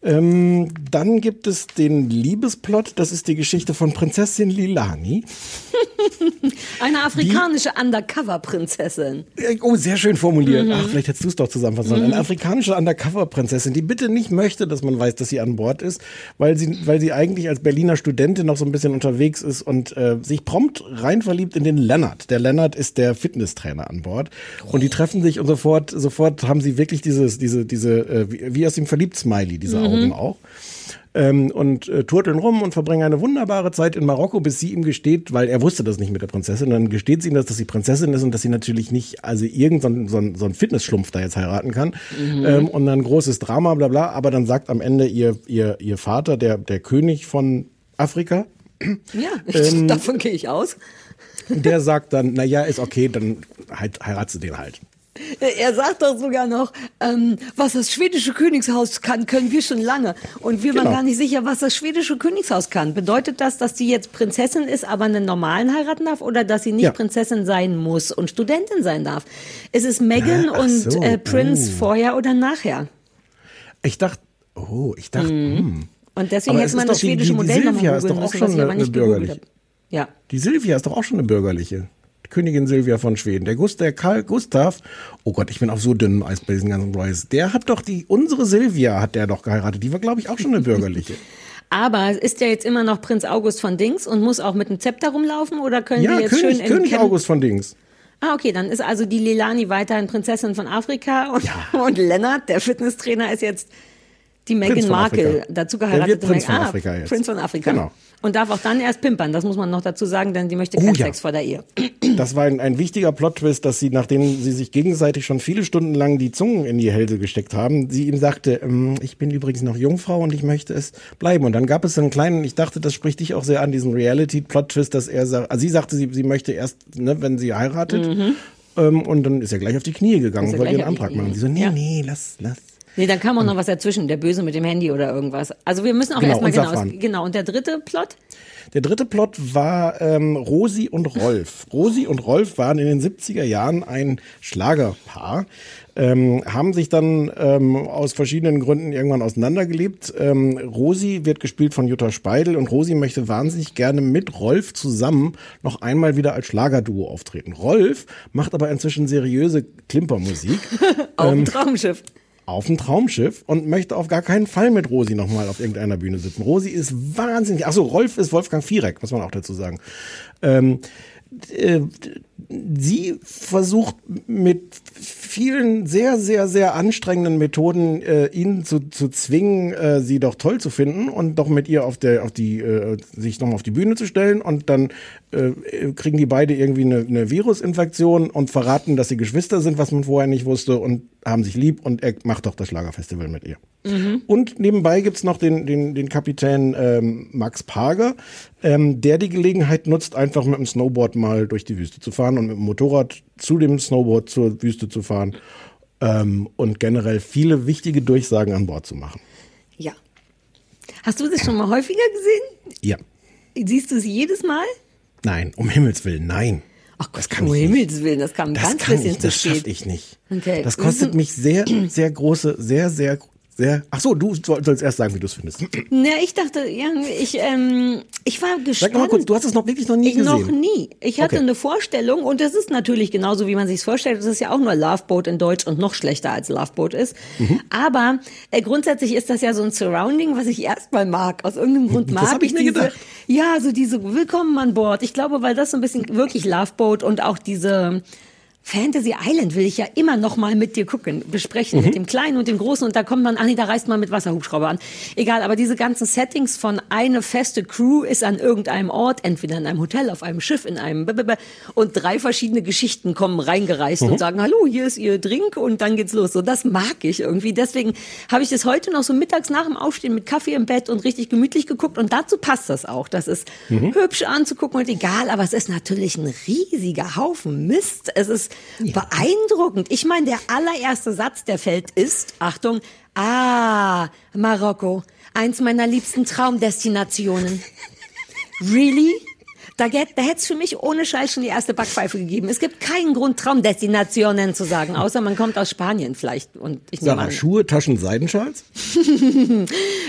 Ähm, dann gibt es den Liebesplot, das ist die Geschichte von Prinzessin Lilani. Eine afrikanische Undercover-Prinzessin. Äh, Oh, sehr schön formuliert. Mhm. Ach, vielleicht hättest du es doch zusammenfassen sollen. Mhm. Eine afrikanische Undercover-Prinzessin, die bitte nicht möchte, dass man weiß, dass sie an Bord ist, weil sie, weil sie eigentlich als Berliner Studentin noch so ein bisschen unterwegs ist und äh, sich prompt rein verliebt in den Lennart. Der Lennart ist der Fitnesstrainer an Bord. Und die treffen sich und sofort, sofort haben sie wirklich dieses, diese, diese, äh, wie, wie aus dem Verliebt-Smiley, diese Mhm. Augen auch. Ähm, und äh, turteln rum und verbringen eine wunderbare Zeit in Marokko, bis sie ihm gesteht, weil er wusste das nicht mit der Prinzessin, dann gesteht sie ihm das, dass sie Prinzessin ist und dass sie natürlich nicht, also irgendein so ein, so ein Fitnessschlumpf da jetzt heiraten kann. Mhm. Ähm, und dann großes Drama, bla bla, aber dann sagt am Ende ihr, ihr, ihr Vater, der, der König von Afrika, Ja, Ähm, davon gehe ich aus. der sagt dann, na ja, ist okay, dann halt, heiratst du den halt. Er sagt doch sogar noch, ähm, was das schwedische Königshaus kann, können wir schon lange. Und wir waren Genau. gar nicht sicher, was das schwedische Königshaus kann. Bedeutet das, dass die jetzt Prinzessin ist, aber einen normalen heiraten darf? Oder dass sie nicht Ja. Prinzessin sein muss und Studentin sein darf? Ist es Meghan Ah, und so, äh, Prince oh. vorher oder nachher? Ich dachte, oh, ich dachte, hm. Und deswegen Aber hätte man ist das schwedische die- die Modell Silvia nochmal ist doch googeln auch müssen, schon was ich aber eine nicht gegoogelt bürgerliche. habe. Ja. Die Silvia ist doch auch schon eine bürgerliche. Königin Silvia von Schweden. Der, Gust, der Karl Gustav, oh Gott, ich bin auf so dünnem Eis bei diesen ganzen Royals. Der hat doch die, unsere Silvia hat der doch geheiratet. Die war, glaube ich, auch schon eine bürgerliche. Aber ist ja jetzt immer noch Prinz August von Dings und muss auch mit dem Zepter rumlaufen oder können ja, die jetzt König, schön in König August von Dings. Ah, okay, dann ist also die Lilani weiterhin Prinzessin von Afrika und, und Lennart, der Fitnesstrainer, ist jetzt die Meghan Markle, dazu Der geheiratete Meghan- von ah. Prinz von Afrika. Genau. Und darf auch dann erst pimpern, das muss man noch dazu sagen, denn die möchte Oh keinen ja. Sex vor der Ehe. Das war ein, ein wichtiger Plot-Twist, dass sie, nachdem sie sich gegenseitig schon viele Stunden lang die Zungen in die Hälse gesteckt haben, sie ihm sagte, ähm, ich bin übrigens noch Jungfrau und ich möchte es bleiben. Und dann gab es einen kleinen, ich dachte, das spricht dich auch sehr an, diesen Reality-Plot-Twist, dass er sagt, also sie sagte, sie, sie möchte erst, ne, wenn sie heiratet, Mhm. ähm, und dann ist er gleich auf die Knie gegangen und wollte ihren Antrag machen. Sie so, nee, Ja. nee, lass, lass. Nee, dann kam auch noch was dazwischen, der Böse mit dem Handy oder irgendwas. Also wir müssen auch Genau, erstmal genau, Safran. genau. Und der dritte Plot? Der dritte Plot war ähm, Rosi und Rolf. Rosi und Rolf waren in den 70er Jahren ein Schlagerpaar, ähm, haben sich dann ähm, aus verschiedenen Gründen irgendwann auseinandergelebt. Ähm, Rosi wird gespielt von Jutta Speidel und Rosi möchte wahnsinnig gerne mit Rolf zusammen noch einmal wieder als Schlagerduo auftreten. Rolf macht aber inzwischen seriöse Klimpermusik. Auf dem Ähm, Traumschiff. Auf dem Traumschiff und möchte auf gar keinen Fall mit Rosi nochmal auf irgendeiner Bühne sitzen. Rosi ist wahnsinnig. Achso, Rolf ist Wolfgang Viereck, muss man auch dazu sagen. Ähm, äh, sie versucht mit vielen sehr, sehr, sehr anstrengenden Methoden, äh, ihn zu, zu zwingen, äh, sie doch toll zu finden und doch mit ihr auf der, auf die, äh, sich nochmal auf die Bühne zu stellen und dann äh, kriegen die beide irgendwie eine, eine Virusinfektion und verraten, dass sie Geschwister sind, was man vorher nicht wusste und haben sich lieb und er macht doch das Schlagerfestival mit ihr. Mhm. Und nebenbei gibt's noch den, den, den Kapitän ähm, Max Parger, ähm, der die Gelegenheit nutzt, einfach mit dem Snowboard mal durch die Wüste zu fahren und mit dem Motorrad zu dem Snowboard zur Wüste zu fahren ähm, und generell viele wichtige Durchsagen an Bord zu machen. Ja. Hast du das schon mal häufiger gesehen? Ja. Siehst du es jedes Mal? Nein, um Himmels Willen, nein. Ach Gott, das kann um ich nicht. Himmels Willen, das kam Das ganz kann bisschen ich, zu das spät. schaffe ich nicht. Okay. Das kostet mich sehr, sehr große, sehr, sehr, sehr. Ach so, du soll- sollst erst sagen, wie du es findest. Na, ich dachte, ja, ich, ähm, ich war gespannt. Sag mal kurz, du hast es noch wirklich noch nie ich gesehen. Noch nie. Ich hatte Okay. eine Vorstellung und das ist natürlich genauso, wie man sich vorstellt. Das ist ja auch nur Loveboat in Deutsch und noch schlechter als Loveboat ist. Mhm. Aber äh, grundsätzlich ist das ja so ein Surrounding, was ich erstmal mag. Aus irgendeinem Grund Das mag hab ich mir diese, gedacht. ja, so diese Willkommen an Bord. Ich glaube, weil das so ein bisschen wirklich Loveboat und auch diese Fantasy Island will ich ja immer noch mal mit dir gucken, besprechen, Mhm. mit dem Kleinen und dem Großen und da kommt man, ach nee, da reist man mit Wasserhubschrauber an. Egal, aber diese ganzen Settings von eine feste Crew ist an irgendeinem Ort, entweder in einem Hotel, auf einem Schiff, in einem und drei verschiedene Geschichten kommen reingereist Mhm. und sagen, hallo, hier ist ihr Drink und dann geht's los. So, das mag ich irgendwie. Deswegen habe ich das heute noch so mittags nach dem Aufstehen mit Kaffee im Bett und richtig gemütlich geguckt und dazu passt das auch. Das ist Mhm. hübsch anzugucken und egal, aber es ist natürlich ein riesiger Haufen Mist. Es ist beeindruckend. Ich meine, der allererste Satz, der fällt, ist, Achtung, ah, Marokko, eins meiner liebsten Traumdestinationen. Really? Da, da hätte es für mich ohne Scheiß schon die erste Backpfeife gegeben. Es gibt keinen Grund, Traumdestinationen zu sagen, außer man kommt aus Spanien vielleicht. Und ich nehme Sarah, an, Schuhe, Taschen, Seidenschals?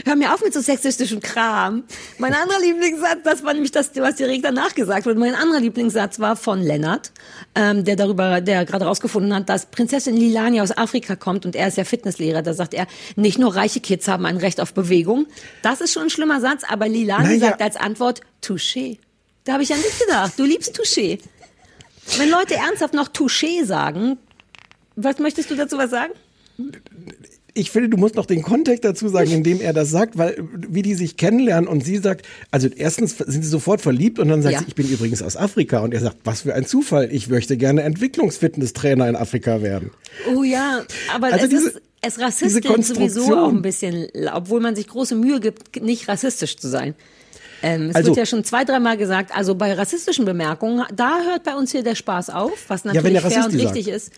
Hör mir auf mit so sexistischem Kram. Mein anderer Lieblingssatz, das war nämlich das, was direkt danach gesagt wird. Mein anderer Lieblingssatz war von Lennart, ähm, der darüber, der gerade rausgefunden hat, dass Prinzessin Lilani aus Afrika kommt und er ist ja Fitnesslehrer. Da sagt er, nicht nur reiche Kids haben ein Recht auf Bewegung. Das ist schon ein schlimmer Satz, aber Lilani Naja. sagt als Antwort Touché. Da habe ich ja nicht gedacht. Du liebst Touché. Wenn Leute ernsthaft noch Touché sagen, was möchtest du dazu was sagen? Ich finde, du musst noch den Kontext dazu sagen, in dem er das sagt, weil wie die sich kennenlernen und sie sagt, also erstens sind sie sofort verliebt und dann sagt Ja. sie, ich bin übrigens aus Afrika und er sagt, was für ein Zufall, ich möchte gerne Entwicklungsfitnesstrainer in Afrika werden. Oh ja, aber Also es diese- ist es rassistisch sowieso auch ein bisschen, obwohl man sich große Mühe gibt, nicht rassistisch zu sein. Ähm, es Also- wird ja schon zwei, dreimal gesagt, also bei rassistischen Bemerkungen, da hört bei uns hier der Spaß auf, was Ja, natürlich der fair und richtig sagt. ist.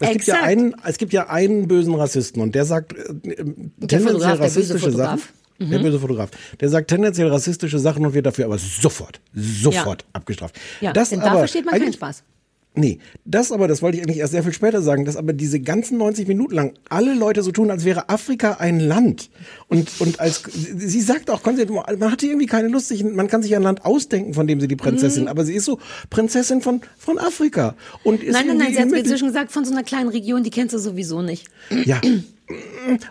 Es gibt, ja einen, es gibt ja einen bösen Rassisten und der sagt äh, äh, tendenziell der böse rassistische Fotograf. Sachen. Der Mhm. böse Fotograf. Der sagt tendenziell rassistische Sachen und wird dafür aber sofort, sofort abgestraft. Ja, das denn da aber versteht man keinen Spaß. Nee, das aber, das wollte ich eigentlich erst sehr viel später sagen, dass aber diese ganzen 90 Minuten lang alle Leute so tun, als wäre Afrika ein Land. Und, und als, sie sagt auch, konsequent, man hatte irgendwie keine Lust, sich, man kann sich ein Land ausdenken, von dem sie die Prinzessin, Mhm. aber sie ist so Prinzessin von, von Afrika. Und ist Nein, nein, nein, sie hat mir inzwischen gesagt, von so einer kleinen Region, die kennst du sowieso nicht. Ja.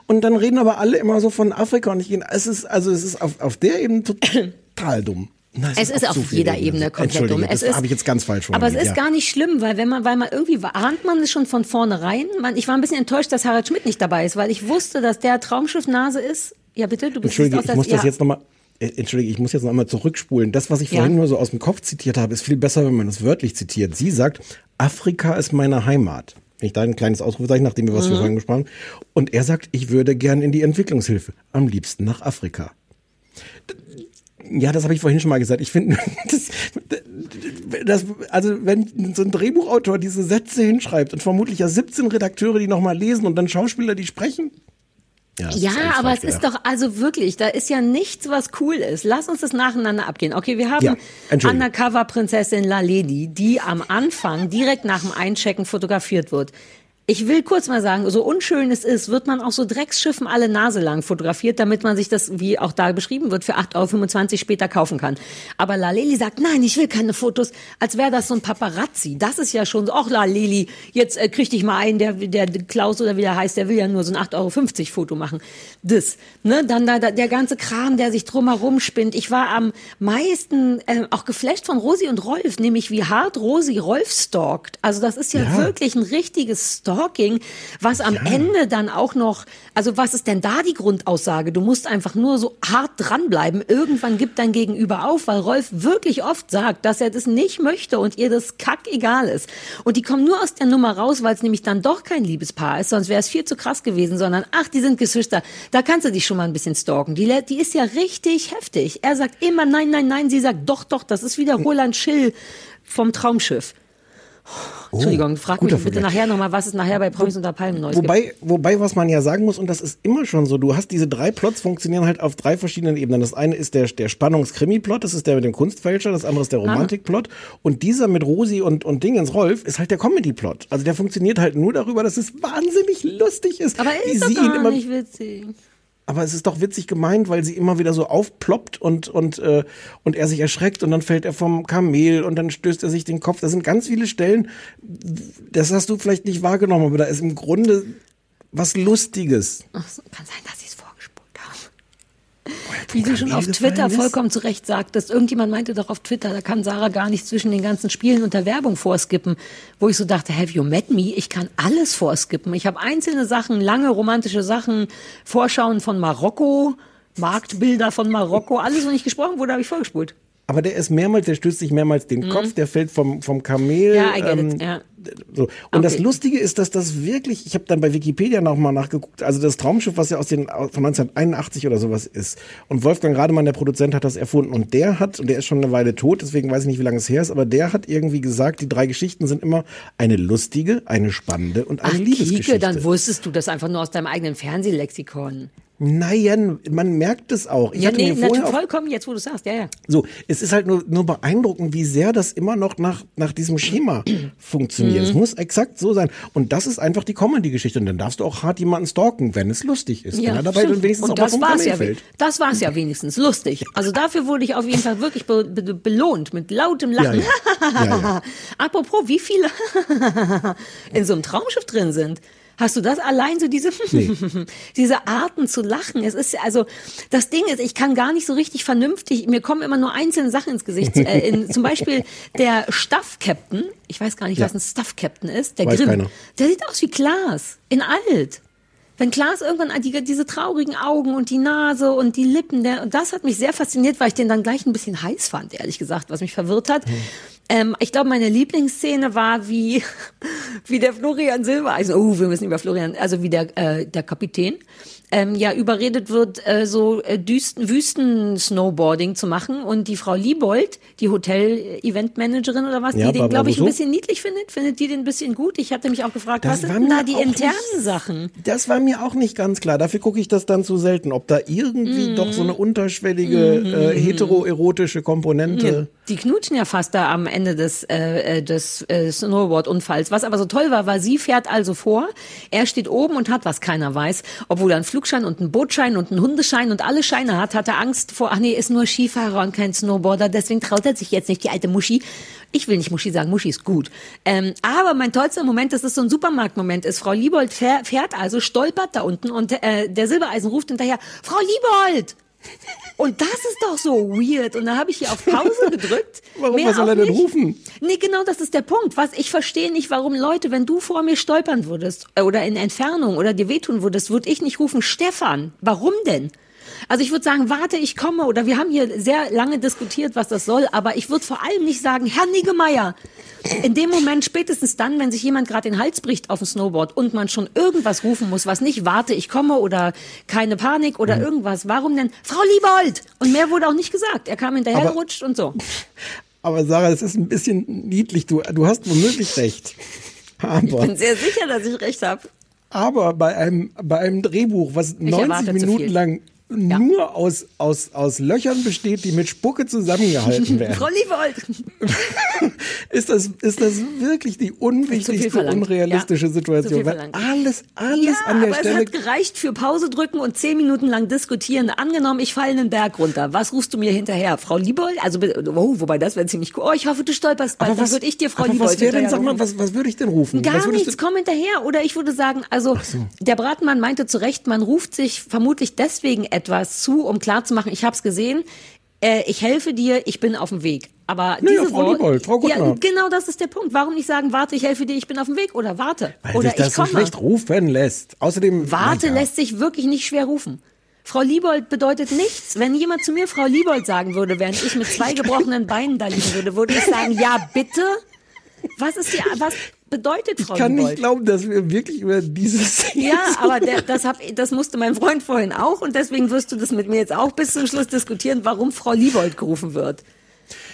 Und dann reden aber alle immer so von Afrika und ich gehe, es ist, also es ist auf, auf der Ebene total dumm. Na, Es ist auch auf jeder Ebene. Ebene komplett dumm. Es das ist- habe ich jetzt ganz falsch Aber es ist ja. gar nicht schlimm, weil wenn man, weil man irgendwie ahnt man es schon von vornherein. Man, ich war ein bisschen enttäuscht, dass Harald Schmidt nicht dabei ist, weil ich wusste, dass der Traumschiff-Nase ist. Ja, bitte, du bist Entschuldige, aus ich muss das ja. jetzt nochmal, Entschuldige, ich muss jetzt nochmal zurückspulen. Das, was ich Ja. vorhin nur so aus dem Kopf zitiert habe, ist viel besser, wenn man es wörtlich zitiert. Sie sagt, Afrika ist meine Heimat. Wenn ich da ein kleines Ausrufezeichen, nachdem wir was Mhm. vorhin gesprochen haben. Und er sagt, ich würde gern in die Entwicklungshilfe. Am liebsten nach Afrika. Ja, das habe ich vorhin schon mal gesagt. Ich finde, das, das, also wenn so ein Drehbuchautor diese Sätze hinschreibt und vermutlich ja 17 Redakteure, die nochmal lesen und dann Schauspieler, die sprechen. Ja, ist eigentlich aber es falsch ist gedacht. doch, also wirklich, da ist ja nichts, was cool ist. Lass uns das nacheinander abgehen. Okay, wir haben Ja. Undercover-Prinzessin La Lady, die am Anfang direkt nach dem Einchecken fotografiert wird. Ich will kurz mal sagen, so unschön es ist, wird man auf so Drecksschiffen alle Nase lang fotografiert, damit man sich das, wie auch da beschrieben wird, für 8,25 Euro später kaufen kann. Aber La Leli sagt, nein, ich will keine Fotos, als wäre das so ein Paparazzi. Das ist ja schon so, ach La Leli, jetzt äh, krieg dich mal ein, der, der Klaus oder wie der heißt, der will ja nur so ein 8,50 Euro Foto machen. Das, ne, dann da, der ganze Kram, der sich drumherum spinnt. Ich war am meisten äh, auch geflasht von Rosi und Rolf, nämlich wie hart Rosi Rolf stalkt. Also das ist ja, Ja. wirklich ein richtiges Stalking, was am Ende dann auch noch, also was ist denn da die Grundaussage? Du musst einfach nur so hart dranbleiben. Irgendwann gibt dein Gegenüber auf, weil Rolf wirklich oft sagt, dass er das nicht möchte und ihr das kack egal ist. Und die kommen nur aus der Nummer raus, weil es nämlich dann doch kein Liebespaar ist, sonst wäre es viel zu krass gewesen, sondern ach, die sind Geschwister. Da kannst du dich schon mal ein bisschen stalken. Die, die ist ja richtig heftig. Er sagt immer nein, nein, nein. Sie sagt doch, doch, das ist wieder Roland Schill vom Traumschiff. Entschuldigung, frag mich bitte nachher nochmal, was es nachher bei Promis unter Palmen Neues gibt. Wobei, wobei, was man ja sagen muss, und das ist immer schon so, du hast diese drei Plots funktionieren halt auf drei verschiedenen Ebenen. Das eine ist der, der Spannungskrimi-Plot, das ist der mit dem Kunstfälscher, das andere ist der Ah. Romantik-Plot. Und dieser mit Rosi und, und Dingens Rolf ist halt der Comedy-Plot. Also der funktioniert halt nur darüber, dass es wahnsinnig lustig ist. Aber ist doch gar immer, nicht witzig. Aber es ist doch witzig gemeint, weil sie immer wieder so aufploppt und, und, äh, und er sich erschreckt und dann fällt er vom Kamel und dann stößt er sich den Kopf. Da sind ganz viele Stellen, das hast du vielleicht nicht wahrgenommen, aber da ist im Grunde was Lustiges. Ach kann sein, dass sie es. Wie du schon auf Twitter ist? vollkommen zu Recht sagtest. Irgendjemand meinte doch auf Twitter, da kann Sarah gar nicht zwischen den ganzen Spielen und der Werbung vorskippen. Wo ich so dachte, have you met me? Ich kann alles vorskippen. Ich habe einzelne Sachen, lange romantische Sachen, Vorschauen von Marokko, Marktbilder von Marokko, alles, wo nicht gesprochen wurde, habe ich vorgespult. Aber der ist mehrmals, der stößt sich mehrmals den Kopf, der fällt vom, vom Kamel. Mhm. Ja, I get ähm, it. Ja. So. Und das Okay. Lustige ist, dass das wirklich, ich habe dann bei Wikipedia nochmal nachgeguckt, also das Traumschiff, was ja aus den von 1981 oder sowas ist. Und Wolfgang Rademann, der Produzent, hat das erfunden. Und der hat, und der ist schon eine Weile tot, deswegen weiß ich nicht, wie lange es her ist, aber der hat irgendwie gesagt, die drei Geschichten sind immer eine lustige, eine spannende und eine Ach, Liebesgeschichte. Kike, dann wusstest du das einfach nur aus deinem eigenen Fernsehlexikon. Nein, man merkt es auch. Ich ja, nee, natürlich vollkommen, jetzt wo du sagst, ja, ja. So, es ist halt nur, nur beeindruckend, wie sehr das immer noch nach, nach diesem Schema funktioniert. Mhm. Es muss exakt so sein. Und das ist einfach die Comedy-Geschichte. Und dann darfst du auch hart jemanden stalken, wenn es lustig ist. wenn er dabei stimmt. dann wenigstens und auch das mal war's ja, fällt. das war's ja wenigstens lustig. Also dafür wurde ich auf jeden Fall wirklich be be belohnt mit lautem Lachen. Ja, ja. Ja, ja. Apropos, wie viele in so einem Traumschiff drin sind. Hast du das allein so diese Nee. diese Arten zu lachen? Es ist also das Ding ist, ich kann gar nicht so richtig vernünftig. Mir kommen immer nur einzelne Sachen ins Gesicht. Äh, in, zum Beispiel der Staff Captain. Ich weiß gar nicht, Ja. was ein Staff Captain ist. Der Weiß Grimm. keiner. Der sieht aus wie Klaas in alt. Wenn Klaas irgendwann die, diese traurigen Augen und die Nase und die Lippen, der, und das hat mich sehr fasziniert, weil ich den dann gleich ein bisschen heiß fand, ehrlich gesagt, was mich verwirrt hat. Ähm, ich glaube, meine Lieblingsszene war, wie, wie der Florian Silbereisen, oh, wir müssen über Florian, also wie der, äh, der Kapitän, ähm, ja überredet wird, äh, so äh, Düsten, Wüsten-Snowboarding zu machen und die Frau Liebold, die Hotel-Event-Managerin oder was, Ja, die den, glaube ich, ein bisschen niedlich findet, findet die den ein bisschen gut? Ich hatte mich auch gefragt, Das was sind denn da die internen nicht- Sachen? Das war mir auch nicht ganz klar. Dafür gucke ich das dann zu selten. Ob da irgendwie doch so eine unterschwellige äh, heteroerotische Komponente. Die knutschen ja fast da am Ende des, äh, äh, des äh, Snowboard-Unfalls. Was aber so toll war, war, sie fährt also vor, er steht oben und hat, was keiner weiß, obwohl er einen Flugschein und einen Bootschein und einen Hundeschein und alle Scheine hat, hat er Angst vor, ach nee, ist nur Skifahrer und kein Snowboarder, deswegen traut er sich jetzt nicht, die alte Muschi. Ich will nicht Muschi sagen, Muschi ist gut. Ähm, aber mein tollster Moment, das ist so ein Supermarktmoment, ist, Frau Liebold fährt, fährt also, stolpert da unten und äh, der Silbereisen ruft hinterher, Frau Liebold! Und das ist doch so weird. Und da habe ich hier auf Pause gedrückt. Warum? Mehr Was soll er denn nicht. rufen? Nee, genau das ist der Punkt. Was ich verstehe nicht, warum Leute, wenn du vor mir stolpern würdest äh, oder in Entfernung oder dir wehtun würdest, würde ich nicht rufen, Stefan. Warum denn? Also ich würde sagen, warte, ich komme. Oder wir haben hier sehr lange diskutiert, was das soll. Aber ich würde vor allem nicht sagen, Herr Niggemeier. In dem Moment, spätestens dann, wenn sich jemand gerade den Hals bricht auf dem Snowboard und man schon irgendwas rufen muss, was nicht, warte, ich komme oder keine Panik oder Mhm. irgendwas. Warum denn, Frau Liebold? Und mehr wurde auch nicht gesagt. Er kam hinterhergerutscht und so. Aber Sarah, es ist ein bisschen niedlich. Du, du hast womöglich recht. Ich Aber, bin sehr sicher, dass ich recht habe. aber bei einem, bei einem Drehbuch, was 90 erwarte zu Minuten viel. Lang nur aus, aus, aus Löchern besteht, die mit Spucke zusammengehalten werden. Frau Liebold. ist das, ist das wirklich die unwichtigste, unrealistische Ja, Situation? Weil alles, alles Ja, an der aber Stelle. es hat gereicht für Pause drücken und zehn Minuten lang diskutieren. Angenommen, ich falle einen Berg runter. Was rufst du mir hinterher? Frau Liebold? Also, oh, wobei das wäre ziemlich cool. Oh, ich hoffe, du stolperst bald. Dann würde ich dir Frau Liebold was denn, sag mal, was, was würde ich denn rufen? was Gar nichts, komm hinterher. Oder ich würde sagen, also der Bratmann meinte zu Recht, man ruft sich vermutlich deswegen etwas zu, um klarzumachen, ich habe es gesehen, äh, ich helfe dir, ich bin auf dem Weg. Aber Naja, diese Frau Liebold, Frau ja, Guttner. genau das ist der Punkt. Warum nicht sagen, warte, ich helfe dir, ich bin auf dem Weg oder warte Weil oder sich das ich so komme. schlecht rufen lässt. Außerdem. Warte na ja. lässt sich wirklich nicht schwer rufen. Frau Liebold bedeutet nichts. Wenn jemand zu mir Frau Liebold sagen würde, während ich mit zwei gebrochenen Beinen da liegen würde, würde ich sagen, ja bitte. Was ist die, was bedeutet Frau Ich kann Liebold? nicht glauben, dass wir wirklich über dieses Ja, aber der, das, hab, das musste mein Freund vorhin auch und deswegen wirst du das mit mir jetzt auch bis zum Schluss diskutieren, warum Frau Liebold gerufen wird.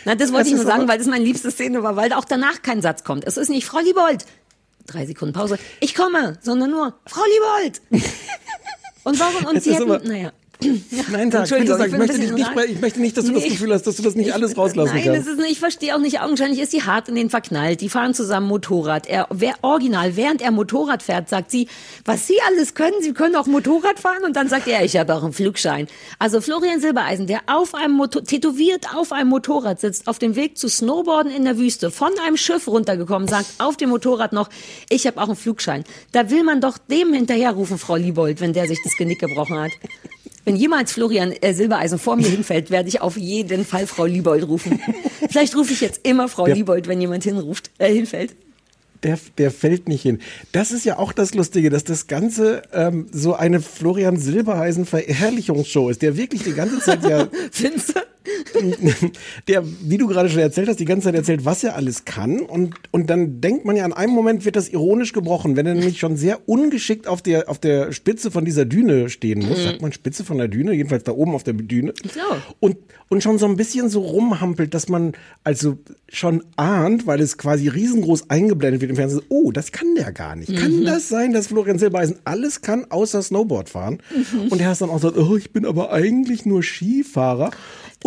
Na, das wollte Das ich nur sagen, weil das meine liebste Szene war, weil auch danach kein Satz kommt. Es ist nicht Frau Liebold. Drei Sekunden Pause. Ich komme, sondern nur Frau Liebold. Und warum? Und Es sie hätten, naja. Nein, bitte Entschuldigung, ich ich möchte, dich nicht, ich möchte nicht, dass du das Nee. Gefühl hast, dass du das nicht alles rauslassen Nein, kannst. nicht, ich verstehe auch nicht, augenscheinlich ist sie hart in den verknallt. Die fahren zusammen Motorrad. Er, wer, original, während er Motorrad fährt, sagt sie, was sie alles können, sie können auch Motorrad fahren. Und dann sagt er, ich habe auch einen Flugschein. Also Florian Silbereisen, der auf einem Motor, tätowiert auf einem Motorrad sitzt, auf dem Weg zu Snowboarden in der Wüste, von einem Schiff runtergekommen, sagt auf dem Motorrad noch, ich habe auch einen Flugschein. Da will man doch dem hinterherrufen, Frau Liebold, wenn der sich das Genick gebrochen hat. Wenn jemals Florian äh, Silbereisen vor mir hinfällt, werde ich auf jeden Fall Frau Liebold rufen. Vielleicht rufe ich jetzt immer Frau Der- Liebold, wenn jemand hinruft, äh, hinfällt. Der, der fällt nicht hin. Das ist ja auch das Lustige, dass das Ganze ähm, so eine Florian Silbereisen Verherrlichungsshow ist, der wirklich die ganze Zeit ja, Findest? der, wie du gerade schon erzählt hast, die ganze Zeit erzählt, was er alles kann. Und, und dann denkt man ja, an einem Moment wird das ironisch gebrochen, wenn er nämlich schon sehr ungeschickt auf der, auf der Spitze von dieser Düne stehen muss. Mhm. Sagt man Spitze von der Düne? Jedenfalls da oben auf der Düne. Glaube. Und, und schon so ein bisschen so rumhampelt, dass man also schon ahnt, weil es quasi riesengroß eingeblendet wird im Fernsehen, oh, das kann der gar nicht. Kann Mhm. das sein, dass Florian Silbereisen alles kann, außer Snowboard fahren? Mhm. Und er hat dann auch gesagt, oh, ich bin aber eigentlich nur Skifahrer.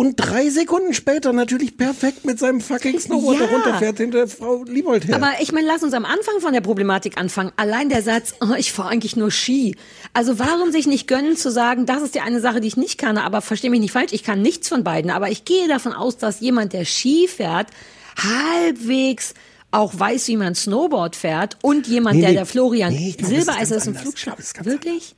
Und drei Sekunden später natürlich perfekt mit seinem fucking Snowboard Ja. da runterfährt hinter Frau Liebold her. Aber ich meine, lass uns am Anfang von der Problematik anfangen. Allein der Satz, oh, ich fahre eigentlich nur Ski. Also warum sich nicht gönnen zu sagen, das ist die eine Sache, die ich nicht kann, aber verstehe mich nicht falsch, ich kann nichts von beiden. Aber ich gehe davon aus, dass jemand, der Ski fährt, halbwegs auch weiß, wie man Snowboard fährt und jemand, Nee, der nee. der Florian Nee, ist Silbereisen ist ein anders. Flugschlag. Wirklich?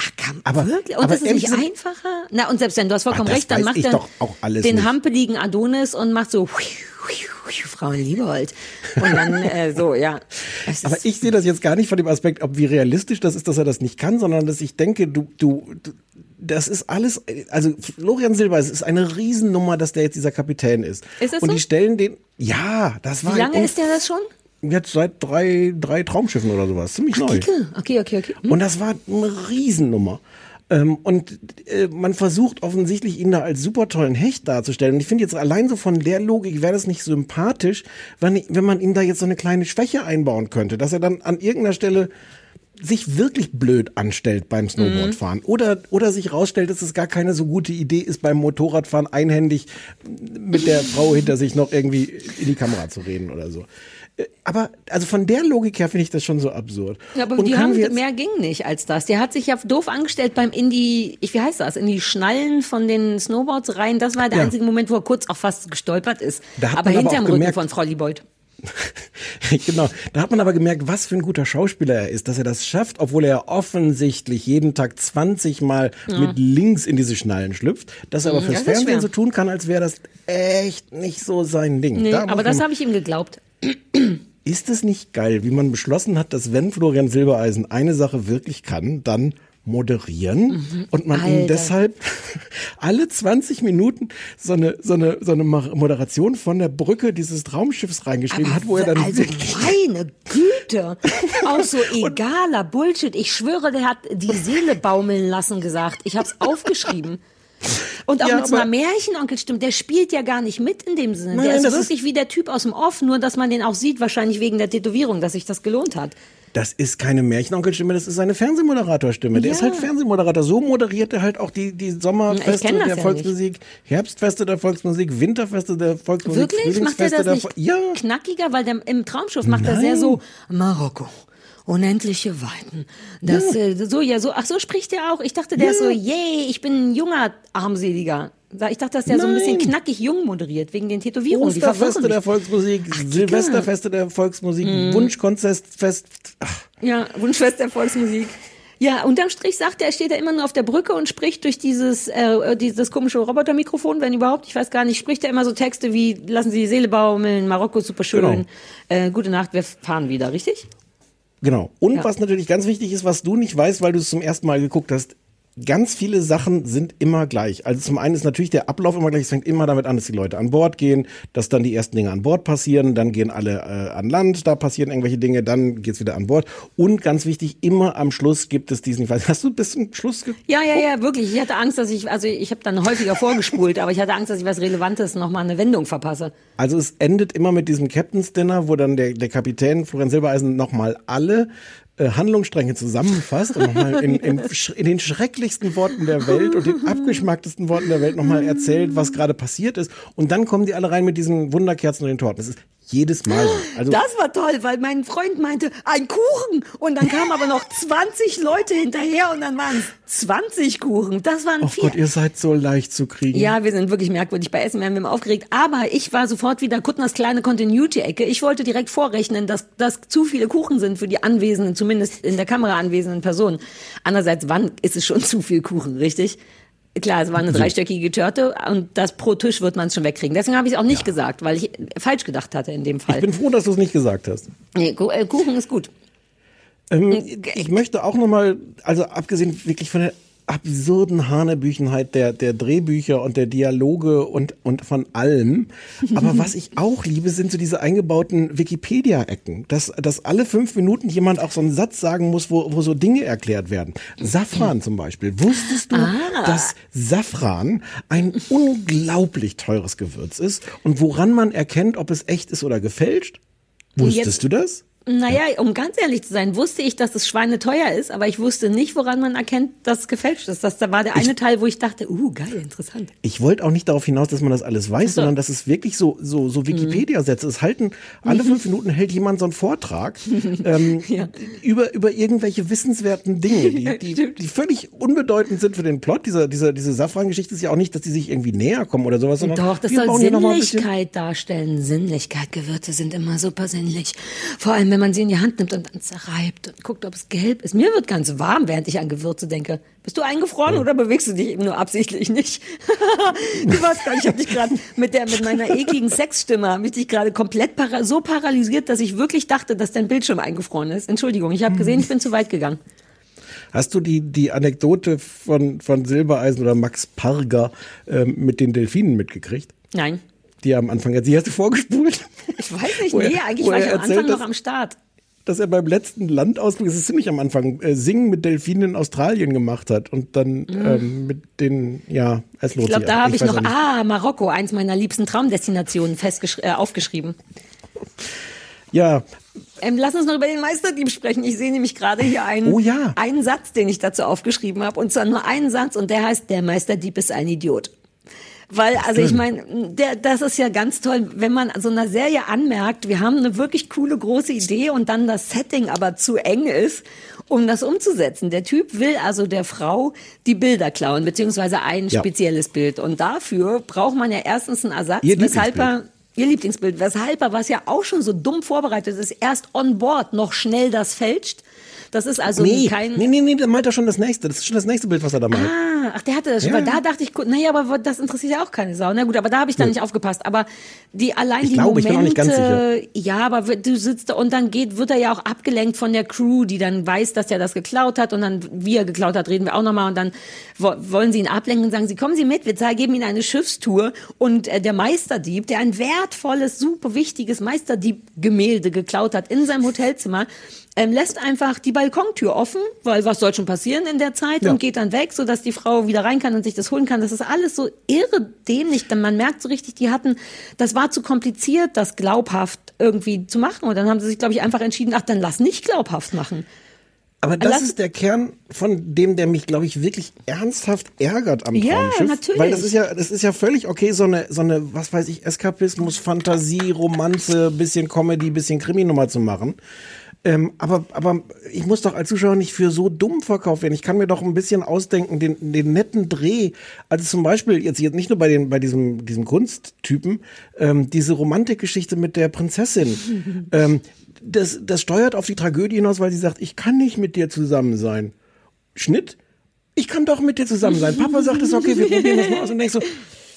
Ach, kann, Aber- wirklich? Und aber das ist nicht einfacher? Na, und selbst wenn, du hast vollkommen Ach, recht, dann macht er den nicht. hampeligen Adonis und macht so Frau Liebold. Und dann äh, so, ja. Aber ich sehe das jetzt gar nicht von dem Aspekt, ob wie realistisch das ist, dass er das nicht kann, sondern dass ich denke, du, du, du das ist alles, also Florian Silber, es ist eine Riesennummer, dass der jetzt dieser Kapitän ist. Ist das Und so? die stellen den, ja, das war Wie lange ist der das schon? Jetzt seit drei, drei Traumschiffen oder sowas, ziemlich neu. Okay, okay, okay. Hm. Und das war eine Riesennummer. Ähm, und äh, man versucht offensichtlich ihn da als super tollen Hecht darzustellen. Und ich finde jetzt allein so von der Logik wäre das nicht sympathisch, wenn, wenn man ihm da jetzt so eine kleine Schwäche einbauen könnte, dass er dann an irgendeiner Stelle sich wirklich blöd anstellt beim Snowboardfahren oder oder sich rausstellt, dass es gar keine so gute Idee ist beim Motorradfahren einhändig mit der Frau hinter sich noch irgendwie in die Kamera zu reden oder so. Aber also von der Logik her finde ich das schon so absurd. Ja, aber Und die haben, mehr ging nicht als das. Der hat sich ja doof angestellt beim in die, ich, wie heißt das, in die Schnallen von den Snowboards rein. Das war der Ja. einzige Moment, wo er kurz auch fast gestolpert ist. Da hat aber man hinterm Rücken gemerkt- von Frau Liebold. genau. Da hat man aber gemerkt, was für ein guter Schauspieler er ist, dass er das schafft, obwohl er offensichtlich jeden Tag 20 Mal Ja. mit links in diese Schnallen schlüpft, dass er aber Mhm, fürs das Fernsehen schwer. so tun kann, als wäre das echt nicht so sein Ding. Nee, Da aber das habe ich ihm geglaubt. ist es nicht geil, wie man beschlossen hat, dass wenn Florian Silbereisen eine Sache wirklich kann, dann moderieren und man ihm Mhm. Alter. deshalb alle 20 Minuten so eine, so eine, so eine Mo- Moderation von der Brücke dieses Traumschiffs reingeschrieben hat, wo er dann also meine Güte, auch so egaler Bullshit. Ich schwöre, der hat die Seele baumeln lassen gesagt. Ich habe es aufgeschrieben. Und auch Ja, mit so einer aber- Märchenonkel stimmt, der spielt ja gar nicht mit in dem Sinne. Nein, der ist wirklich wie der Typ aus dem Off, nur dass man den auch sieht, wahrscheinlich wegen der Tätowierung, dass sich das gelohnt hat. Das ist keine Märchenonkelstimme, das ist eine Fernsehmoderatorstimme. Der Ja. ist halt Fernsehmoderator. So moderiert er halt auch die, die Sommerfeste der ja Volksmusik, Herbstfeste der Volksmusik, Winterfeste der Volksmusik, Wirklich? Macht er Frühlingsfeste das der nicht Ja. knackiger? Weil der, im Traumschiff macht er sehr Nein. so Marokko. Unendliche Weiten. Das, Ja. äh, so, ja, so, ach so spricht er auch. Ich dachte, der ist so, Ja. yay, ich bin ein junger Armseliger. Ich dachte, dass der so ein bisschen Nein. knackig jung moderiert, wegen den Tätowierungen. Die Osterfeste der mich. Volksmusik, Silvesterfeste der Volksmusik, Mhm. Wunschkonzertfest. Ach, Ja, Wunschfest der Volksmusik. Ja, unterm Strich sagt er, er steht da immer nur auf der Brücke und spricht durch dieses, äh, dieses komische Robotermikrofon, wenn überhaupt, ich weiß gar nicht, spricht er immer so Texte wie, lassen Sie die Seele baumeln, Marokko ist super schön, Genau. äh, gute Nacht, wir fahren wieder, richtig? Genau. Und Ja. was natürlich ganz wichtig ist, was du nicht weißt, weil du es zum ersten Mal geguckt hast, ganz viele Sachen sind immer gleich. Also zum einen ist natürlich der Ablauf immer gleich. Es fängt immer damit an, dass die Leute an Bord gehen, dass dann die ersten Dinge an Bord passieren, dann gehen alle äh, an Land, da passieren irgendwelche Dinge, dann geht's wieder an Bord. Und ganz wichtig, immer am Schluss gibt es diesen, ich weiß, hast du bis zum Schluss geguckt? Ja, ja, ja, wirklich. Ich hatte Angst, dass ich, also ich habe dann häufiger vorgespult, aber ich hatte Angst, dass ich was Relevantes nochmal eine Wendung verpasse. Also es endet immer mit diesem Captain's Dinner, wo dann der, der Kapitän Florian Silbereisen nochmal alle Handlungsstränge zusammenfasst und nochmal in, in, in den schrecklichsten Worten der Welt und den abgeschmacktesten Worten der Welt nochmal erzählt, was gerade passiert ist. Und dann kommen die alle rein mit diesen Wunderkerzen und den Torten. Das ist jedes Mal so. Also das war toll, weil mein Freund meinte, ein Kuchen. Und dann kamen aber noch 20 Leute hinterher und dann waren es 20 Kuchen. Das waren Oh vier. Gott, ihr seid so leicht zu kriegen. Ja, wir sind wirklich merkwürdig. Bei Essen werden wir immer aufgeregt. Aber ich war sofort wieder Kuttners kleine Continuity-Ecke. Ich wollte direkt vorrechnen, dass das zu viele Kuchen sind für die anwesenden zumindest in der Kamera anwesenden Personen. Andererseits, wann ist es schon zu viel Kuchen, richtig? Klar, es war eine dreistöckige Törte und das pro Tisch wird man es schon wegkriegen. Deswegen habe ich es auch nicht gesagt, weil ich falsch gedacht hatte in dem Fall. Ich bin froh, dass du es nicht gesagt hast. Nee, äh, Kuchen ist gut. Ähm, ich möchte auch nochmal, also abgesehen wirklich von der absurden Hanebüchenheit der, der Drehbücher und der Dialoge und, und von allem. Aber was ich auch liebe, sind so diese eingebauten Wikipedia-Ecken. Dass, dass alle fünf Minuten jemand auch so einen Satz sagen muss, wo, wo so Dinge erklärt werden. Safran zum Beispiel. Wusstest du, dass Safran ein unglaublich teures Gewürz ist und woran man erkennt, ob es echt ist oder gefälscht? Wusstest Jetzt- du das? Naja, um ganz ehrlich zu sein, wusste ich, dass es schweineteuer ist, aber ich wusste nicht, woran man erkennt, dass es gefälscht ist. Das da war der eine Teil, wo ich dachte, uh, geil, interessant. Ich wollte auch nicht darauf hinaus, dass man das alles weiß, so. sondern dass es wirklich so, so, so Wikipedia-Sätze. Es halten, alle fünf Minuten hält jemand so einen Vortrag ähm, über, über irgendwelche wissenswerten Dinge, die, die, die völlig unbedeutend sind für den Plot. Dieser, dieser, diese Safran-Geschichte ist ja auch nicht, dass die sich irgendwie näher kommen oder sowas, sondern Doch, das soll Sinnlichkeit darstellen. Sinnlichkeit. Gewürze sind immer super sinnlich. Vor allem, wenn man sie in die Hand nimmt und dann zerreibt und guckt, ob es gelb ist. Mir wird ganz warm, während ich an Gewürze denke. Bist du eingefroren oder bewegst du dich eben nur absichtlich nicht? du weißt gar nicht, ich habe dich gerade mit der mit meiner ekligen Sexstimme habe ich dich gerade komplett para so paralysiert, dass ich wirklich dachte, dass dein Bildschirm eingefroren ist. Entschuldigung, ich habe gesehen, ich bin zu weit gegangen. Hast du die, die Anekdote von, von Silbereisen oder Max Parger ähm, mit den Delfinen mitgekriegt? Nein. Die am Anfang, die hast du vorgespult? Ich weiß nicht, Wo er- nee, eigentlich war ich am erzählt, Anfang noch am Start. dass er beim letzten Landausflug, das ist ziemlich am Anfang, äh, Singen mit Delfinen in Australien gemacht hat und dann ähm, mit den, ja, es lohnt Ich glaube, da habe ich weiß noch, ah, Marokko, eins meiner liebsten Traumdestinationen äh, aufgeschrieben. Ja, Ähm, lass uns noch über den Meisterdieb sprechen. Ich sehe nämlich gerade hier einen, Oh ja. einen Satz, den ich dazu aufgeschrieben habe. Und zwar nur einen Satz und der heißt, der Meisterdieb ist ein Idiot. Weil, also ich meine, das ist ja ganz toll, wenn man so einer Serie anmerkt, wir haben eine wirklich coole große Idee und dann das Setting aber zu eng ist, um das umzusetzen. Der Typ will also der Frau die Bilder klauen, beziehungsweise ein Ja. spezielles Bild. Und dafür braucht man ja erstens einen Ersatz, Ihr weshalb er. Ihr Lieblingsbild, weshalb er, was ja auch schon so dumm vorbereitet ist, erst on board noch schnell das fälscht. Das ist also nee, kein. nee, nee, nee, der malt er schon das nächste. Das ist schon das nächste Bild, was er da malt. Ah, ach, der hatte das schon. Ja. Weil da dachte ich, naja, aber das interessiert ja auch keine Sau. Na gut, aber da habe ich dann Nö. nicht aufgepasst. Aber die allein Ich die glaube, ich bin auch Momente, nicht ganz ja, aber du sitzt da und dann geht, wird er ja auch abgelenkt von der Crew, die dann weiß, dass er das geklaut hat und dann, wie er geklaut hat, reden wir auch nochmal und dann wo, wollen sie ihn ablenken und sagen, sie kommen Sie mit, wir geben Ihnen eine Schiffstour und äh, der Meisterdieb, der ein wertvolles, super wichtiges Meisterdieb-Gemälde geklaut hat in seinem Hotelzimmer, ähm, lässt einfach die Balkontür offen, weil was soll schon passieren in der Zeit Ja. und geht dann weg, sodass die Frau wieder rein kann und sich das holen kann. Das ist alles so irre dämlich. Denn man merkt so richtig, die hatten, das war zu kompliziert, das glaubhaft irgendwie zu machen. Und dann haben sie sich, glaube ich, einfach entschieden, ach, dann lass nicht glaubhaft machen. Aber das Lass- ist der Kern von dem, der mich, glaube ich, wirklich ernsthaft ärgert am Ja, Traumschiff. natürlich. Weil das ist ja, das ist ja völlig okay, so eine, so eine, was weiß ich, Eskapismus, Fantasie, Romanze, bisschen Comedy, bisschen Kriminummer zu machen. Ähm, aber, aber ich muss doch als Zuschauer nicht für so dumm verkauft werden. Ich kann mir doch ein bisschen ausdenken, den, den netten Dreh. Also zum Beispiel jetzt, jetzt nicht nur bei, den, bei diesem, diesem Kunsttypen, ähm, diese Romantikgeschichte mit der Prinzessin. ähm, das, das steuert auf die Tragödie hinaus, weil sie sagt, ich kann nicht mit dir zusammen sein. Schnitt? Ich kann doch mit dir zusammen sein. Papa sagt, es okay, wir probieren das mal aus. Und denkst so,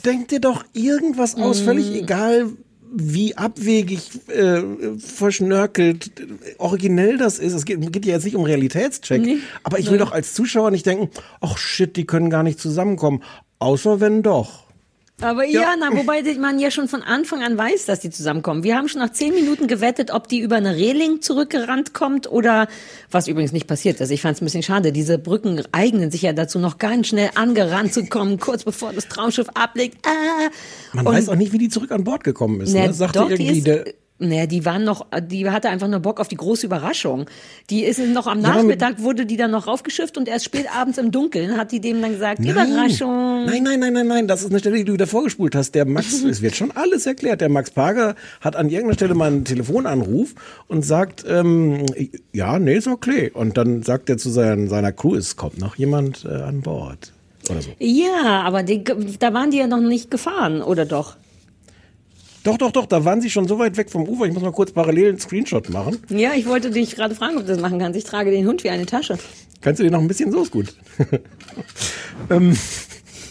denk dir doch irgendwas aus, völlig egal, wie abwegig, äh, verschnörkelt, originell das ist. Es geht, geht ja jetzt nicht um Realitätscheck. Nee. aber ich will doch als Zuschauer nicht denken, ach shit, die können gar nicht zusammenkommen. Außer wenn doch. Aber ja, na, wobei man ja schon von Anfang an weiß, dass die zusammenkommen. Wir haben schon nach zehn Minuten gewettet, ob die über eine Reling zurückgerannt kommt oder, was übrigens nicht passiert ist. Ich fand es ein bisschen schade. Diese Brücken eignen sich ja dazu, noch ganz schnell angerannt zu kommen, kurz bevor das Traumschiff ablegt. Ah. Man Und- weiß auch nicht, wie die zurück an Bord gekommen ist. Na, Ne? Sagte doch, irgendwie der, naja, die waren noch, die hatte einfach nur Bock auf die große Überraschung. Die ist noch am Nachmittag wurde die dann noch raufgeschifft und erst spät abends im Dunkeln hat die dem dann gesagt, Nein. Überraschung. Nein, nein, nein, nein, nein. Das ist eine Stelle, die du wieder vorgespult hast. Der Max, es wird schon alles erklärt. Der Max Parker hat an irgendeiner Stelle mal einen Telefonanruf und sagt, ähm, ja, nee, ist okay. Und dann sagt er zu seinen, seiner Crew, es kommt noch jemand äh, an Bord. Oder so. Ja, aber die, da waren die ja noch nicht gefahren, oder doch? Doch, doch, doch, da waren sie schon so weit weg vom Ufer. Ich muss mal kurz parallel einen Screenshot machen. Ja, ich wollte dich gerade fragen, ob du das machen kannst. Ich trage den Hund wie eine Tasche. Kannst du dir noch ein bisschen so ist gut. ähm,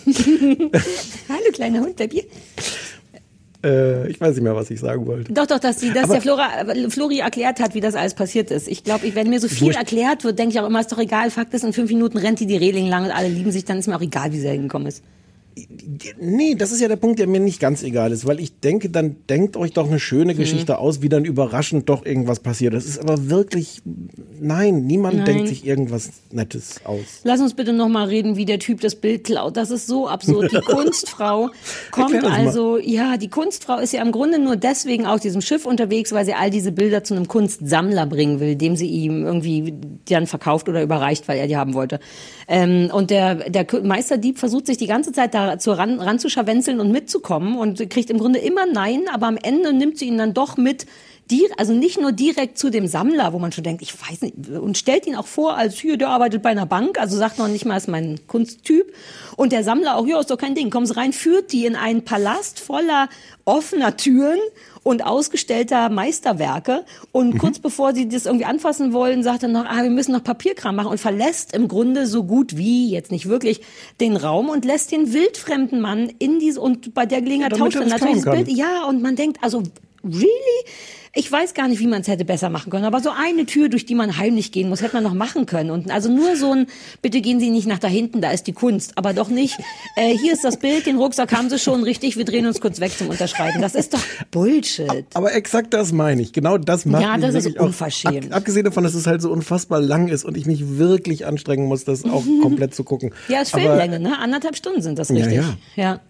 Hallo, kleiner Hund, bleib hier. äh, ich weiß nicht mehr, was ich sagen wollte. Doch, doch, dass, die, dass Aber- der Flora, Flori erklärt hat, wie das alles passiert ist. Ich glaube, wenn mir so viel erklärt wird, denke ich auch immer, ist doch egal. Fakt ist, in fünf Minuten rennt die die Reling lang und alle lieben sich, dann ist mir auch egal, wie sie hingekommen ist. Nee, das ist ja der Punkt, der mir nicht ganz egal ist, weil ich denke, dann denkt euch doch eine schöne Mhm. Geschichte aus, wie dann überraschend doch irgendwas passiert. Das ist aber wirklich, nein, niemand Nein. denkt sich irgendwas Nettes aus. Lass uns bitte noch mal reden, wie der Typ das Bild klaut. Das ist so absurd. Die Kunstfrau kommt das mal. also, ja, die Kunstfrau ist ja im Grunde nur deswegen auf diesem Schiff unterwegs, weil sie all diese Bilder zu einem Kunstsammler bringen will, dem sie ihm irgendwie dann verkauft oder überreicht, weil er die haben wollte. Ähm, und der, der Meisterdieb versucht sich die ganze Zeit da zu ran, ranzuscharwenzeln und mitzukommen und kriegt im Grunde immer Nein, aber am Ende nimmt sie ihn dann doch mit die, also nicht nur direkt zu dem Sammler, wo man schon denkt, ich weiß nicht, und stellt ihn auch vor, als hier, der arbeitet bei einer Bank, also sagt noch nicht mal, ist mein Kunsttyp. Und der Sammler auch, ja, ist doch kein Ding, kommen Sie rein, führt die in einen Palast voller offener Türen und ausgestellter Meisterwerke. Und kurz bevor sie das irgendwie anfassen wollen, sagt er noch, ah, wir müssen noch Papierkram machen und verlässt im Grunde so gut wie, jetzt nicht wirklich, den Raum und lässt den wildfremden Mann in diese, und bei der Gelegenheit Damit tauscht er natürlich das Bild. Ja, und man denkt, also, really? Ich weiß gar nicht, wie man es hätte besser machen können, aber so eine Tür, durch die man heimlich gehen muss, hätte man noch machen können. Und also nur so ein, bitte gehen Sie nicht nach da hinten, da ist die Kunst, aber doch nicht, äh, hier ist das Bild, den Rucksack haben Sie schon, richtig, wir drehen uns kurz weg zum Unterschreiben. Das ist doch Bullshit. Aber exakt das meine ich. Genau das macht Ja, das ist unverschämt. Ab, abgesehen davon, dass es halt so unfassbar lang ist und ich mich wirklich anstrengen muss, das auch komplett zu gucken. Ja, ist Aber- Filmlänge, ne? Anderthalb Stunden sind das Ja, richtig. ja. ja.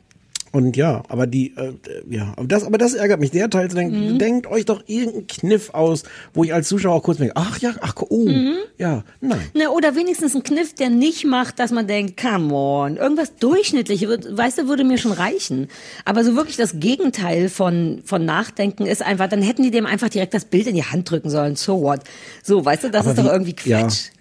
Und ja, aber die, äh, ja, aber das, aber das ärgert mich. Der Teil zu denken, Mhm. denkt euch doch irgendeinen Kniff aus, wo ich als Zuschauer auch kurz denke, ach ja, ach, oh, Mhm. ja, nein. Ne, oder wenigstens ein Kniff, der nicht macht, dass man denkt, come on, irgendwas durchschnittliches, weißt du, würde mir schon reichen. Aber so wirklich das Gegenteil von, von Nachdenken ist einfach, dann hätten die dem einfach direkt das Bild in die Hand drücken sollen, so what. So, weißt du, das Aber ist doch wie- irgendwie Quatsch. Ja.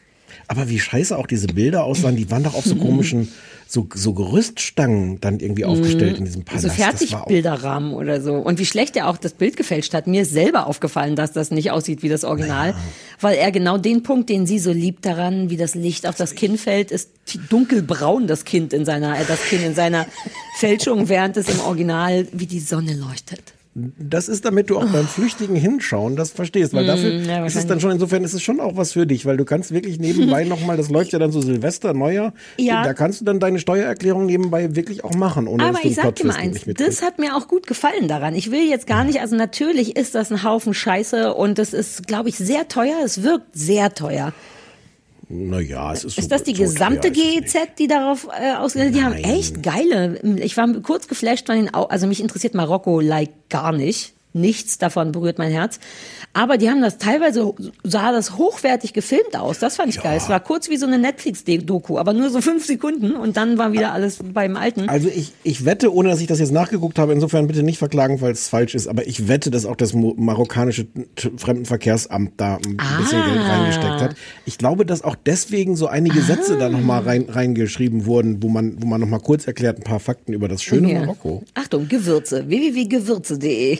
Aber wie scheiße auch diese Bilder aussahen, die waren doch auf so komischen, so, so Gerüststangen dann irgendwie aufgestellt in diesem Palast. So Fertigbilderrahmen oder so. Und wie schlecht er auch das Bild gefälscht hat. Mir ist selber aufgefallen, dass das nicht aussieht wie das Original. Weil er genau den Punkt, den sie so liebt daran, wie das Licht auf das Kinn fällt, ist dunkelbraun, das Kind in seiner, äh, das Kind in seiner Fälschung, während es im Original wie die Sonne leuchtet. Das ist, damit du auch beim flüchtigen Hinschauen das verstehst, weil Mm, dafür ja, ist es dann schon, insofern ist es schon auch was für dich, weil du kannst wirklich nebenbei nochmal, das läuft ja dann so Silvester, Neujahr, Ja. da kannst du dann deine Steuererklärung nebenbei wirklich auch machen, ohne Aber ich sag dir mal eins, das hat mir auch gut gefallen daran. Ich will jetzt gar nicht, also natürlich ist das ein Haufen Scheiße und es ist, glaube ich, sehr teuer. Es wirkt sehr teuer. Naja, es ist so Ist das die so gesamte GEZ, die darauf äh, ausgegangen Die haben echt geile. Ich war kurz geflasht von den Au Also mich interessiert Marokko like gar nicht. Nichts davon berührt mein Herz. Aber die haben das teilweise, sah das hochwertig gefilmt aus. Das fand ich geil. Es war kurz wie so eine Netflix-Doku, aber nur so fünf Sekunden und dann war wieder alles beim Alten. Also ich, ich wette, ohne dass ich das jetzt nachgeguckt habe, insofern bitte nicht verklagen, falls es falsch ist, aber ich wette, dass auch das marokkanische Fremdenverkehrsamt da ein bisschen Ah. Geld reingesteckt hat. Ich glaube, dass auch deswegen so einige Sätze da nochmal rein, reingeschrieben wurden, wo man, wo man nochmal kurz erklärt, ein paar Fakten über das schöne Ja. Marokko. Achtung, Gewürze. www.gewürze.de.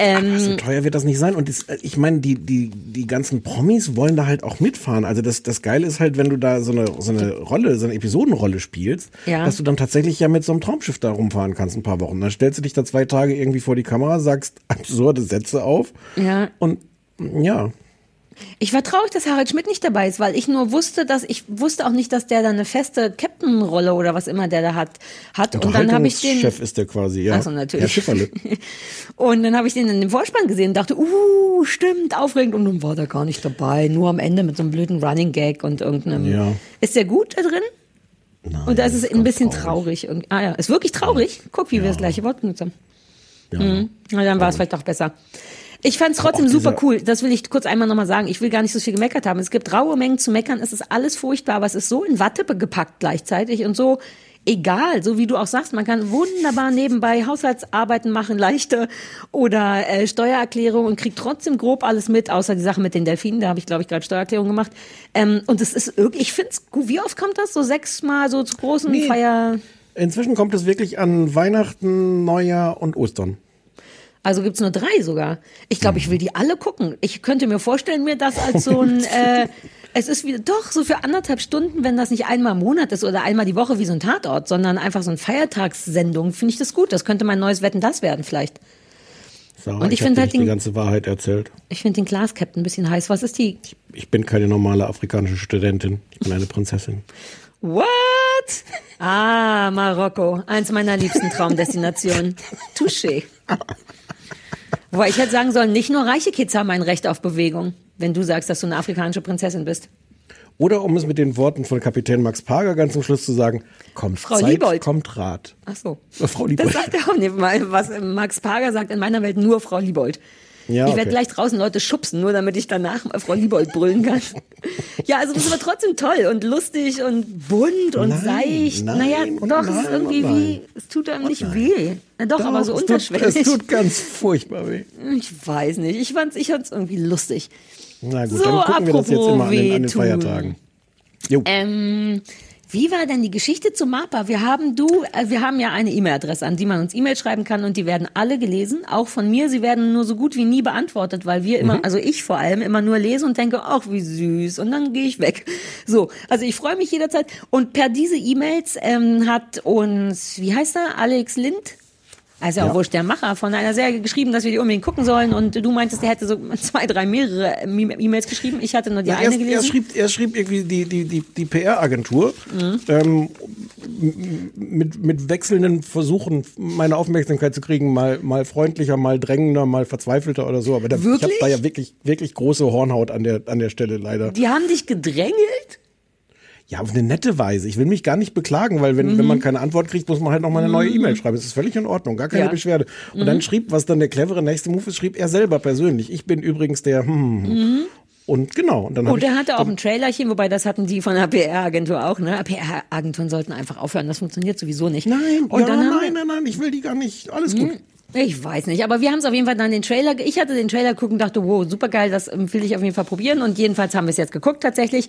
Ähm, So teuer wird das nicht sein. Und das, äh, ich meine, die, die, die ganzen Promis wollen da halt auch mitfahren. Also das, das Geile ist halt, wenn du da so eine, so eine Rolle, so eine Episodenrolle spielst, Ja. dass du dann tatsächlich ja mit so einem Traumschiff da rumfahren kannst ein paar Wochen. Dann stellst du dich da zwei Tage irgendwie vor die Kamera, sagst absurde Sätze auf ja. und ja. Ich war traurig, dass Harald Schmidt nicht dabei ist, weil ich nur wusste, dass ich wusste auch nicht, dass der da eine feste Captain-Rolle oder was immer der da hat. hat. Und dann habe ich den. Chef ist der quasi, ja. Ach so, natürlich. Herr Schifferle. Und dann habe ich den in dem Vorspann gesehen und dachte, uh, stimmt, aufregend. Und dann war der gar nicht dabei. Nur am Ende mit so einem blöden Running Gag und irgendeinem. Ja. Ist der gut da drin? und da ist es ein bisschen traurig. Und, ah ja, ist wirklich traurig. Guck, wie wir das gleiche Wort benutzt haben. Mhm. Na, dann war es vielleicht doch besser. Ich fand es trotzdem super cool. Das will ich kurz einmal nochmal sagen. Ich will gar nicht so viel gemeckert haben. Es gibt raue Mengen zu meckern. Es ist alles furchtbar, aber es ist so in Watte gepackt gleichzeitig und so egal. So wie du auch sagst, man kann wunderbar nebenbei Haushaltsarbeiten machen, leichte oder äh, Steuererklärung und kriegt trotzdem grob alles mit, außer die Sache mit den Delfinen. Da habe ich, glaube ich, gerade Steuererklärung gemacht. Ähm, und es ist irgendwie, ich finde es gut. Wie oft kommt das? So sechsmal so zu großen Nee. Feier. Inzwischen kommt es wirklich an Weihnachten, Neujahr und Ostern. Also gibt's nur drei sogar. Ich glaube, ich will die alle gucken. Ich könnte mir vorstellen, mir das als so ein, äh, es ist wieder, doch, so für anderthalb Stunden, wenn das nicht einmal im Monat ist oder einmal die Woche wie so ein Tatort, sondern einfach so ein Feiertagssendung, finde ich das gut. Das könnte mein neues Wetten, das werden vielleicht. Sarah, Und ich hab find dir halt nicht die den- ganze Wahrheit erzählt. Ich finde den Glaskapitän ein bisschen heiß. Was ist die? Ich bin keine normale afrikanische Studentin. Ich bin eine Prinzessin. What? Ah, Marokko. Eins meiner liebsten Traumdestinationen. Touché. Wobei ich hätte sagen sollen, nicht nur reiche Kids haben ein Recht auf Bewegung, wenn du sagst, dass du eine afrikanische Prinzessin bist. Oder um es mit den Worten von Kapitän Max Parger ganz zum Schluss zu sagen, kommt Frau Zeit, Liebold. kommt Rat. Ach so. Frau Das Liebold. sagt er auch nicht mal. Was Max Parger sagt, in meiner Welt nur Frau Liebold. Ja, ich okay. werde gleich draußen Leute schubsen, nur damit ich danach Frau Liebold brüllen kann. ja, also das ist aber trotzdem toll und lustig und bunt und Nein, seicht. nein naja, doch, es nein ist irgendwie wie, es tut einem nicht weh. Na doch, aber so es unterschwellig. es tut ganz furchtbar weh. ich weiß nicht. Ich fand's, ich fand's irgendwie lustig. Na gut, So, dann gucken wir das jetzt immer an den, an den. Feiertagen. Jo. Ähm, wie war denn die Geschichte zu MAPA? Wir haben du, äh, wir haben ja eine E-Mail-Adresse, an die man uns E-Mail schreiben kann und die werden alle gelesen, auch von mir. Sie werden nur so gut wie nie beantwortet, weil wir immer, Mhm. also ich vor allem immer nur lese und denke, ach wie süß und dann gehe ich weg. So, also ich freue mich jederzeit und per diese E-Mails ähm, hat uns, wie heißt er, Alex Lind? Also Ja. wurscht, der Macher von einer Serie geschrieben, dass wir die unbedingt gucken sollen und du meintest, der hätte so zwei, drei mehrere E-Mails geschrieben. Ich hatte nur die Ja, eine er, er, gelesen. schrieb, er schrieb irgendwie die, die, die, die PR-Agentur Mhm. ähm, mit, mit wechselnden Versuchen, meine Aufmerksamkeit zu kriegen, mal, mal freundlicher, mal drängender, mal verzweifelter oder so. Aber da, ich habe da ja wirklich, wirklich große Hornhaut an der, an der Stelle leider. Die haben dich gedrängelt? Ja, auf eine nette Weise. Ich will mich gar nicht beklagen, weil wenn, Mhm. wenn man keine Antwort kriegt, muss man halt noch mal eine neue E-Mail schreiben. Das ist völlig in Ordnung, gar keine Ja. Beschwerde. Und Mhm. dann schrieb, was dann der clevere nächste Move ist, schrieb er selber persönlich. Ich bin übrigens der, hm, Mhm. und genau. Und dann Und er hatte auch ein Trailerchen, wobei das hatten die von der PR-Agentur auch, ne? PR-Agenturen sollten einfach aufhören, das funktioniert sowieso nicht. Nein, und ja, dann nein, nein, nein, ich will die gar nicht. Alles gut. Ich weiß nicht, aber wir haben es auf jeden Fall dann den Trailer, ich hatte den Trailer geguckt und dachte, wow, super geil, das ähm, will ich auf jeden Fall probieren und jedenfalls haben wir es jetzt geguckt tatsächlich.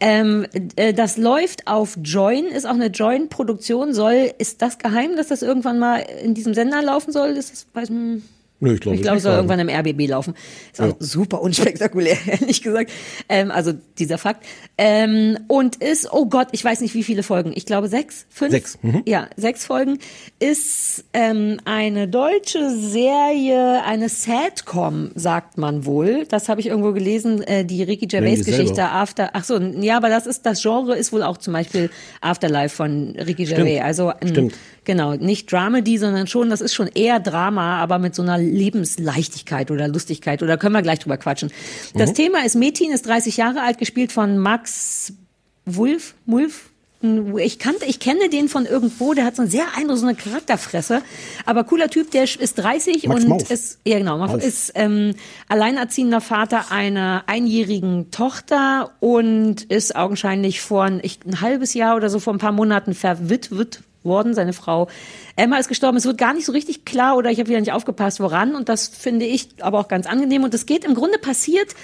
Ähm, äh, das läuft auf Join, ist auch eine Join-Produktion, soll, ist das geheim, dass das irgendwann mal in diesem Sender laufen soll? Ist das, weiß, hm, Nö, ich glaube, ich glaube, es soll irgendwann im RBB laufen. Ist auch Ja. super unspektakulär, ehrlich gesagt. Ähm, also dieser Fakt. Ähm, und ist, oh Gott, ich weiß nicht, wie viele Folgen. Ich glaube sechs, fünf. Sechs, mhm. Ja, sechs Folgen. Ist ähm, eine deutsche Serie, eine Sadcom, sagt man wohl. Das habe ich irgendwo gelesen, äh, die Ricky Gervais-Geschichte. After. Ach so, ja, aber das ist das Genre ist wohl auch zum Beispiel Afterlife von Ricky Stimmt. Gervais. Also ein, Stimmt. Genau, nicht Dramedy, sondern schon, das ist schon eher Drama, aber mit so einer Lebensleichtigkeit oder Lustigkeit. Oder können wir gleich drüber quatschen. Das Mhm. Thema ist Metin, ist 30 Jahre alt, gespielt von Max Wulf, Mulf. Ich kannte, ich kenne den von irgendwo, der hat so eine sehr eindrucksvolle Charakterfresse, aber cooler Typ, der ist 30 Max und Mauf. ist, ja genau, Mauf. ist ähm, alleinerziehender Vater einer einjährigen Tochter und ist augenscheinlich vor ein, ich, ein halbes Jahr oder so vor ein paar Monaten verwitwet worden. Seine Frau Emma ist gestorben. Es wird gar nicht so richtig klar oder ich habe wieder nicht aufgepasst, woran. Und das finde ich aber auch ganz angenehm. Und es geht im Grunde passiert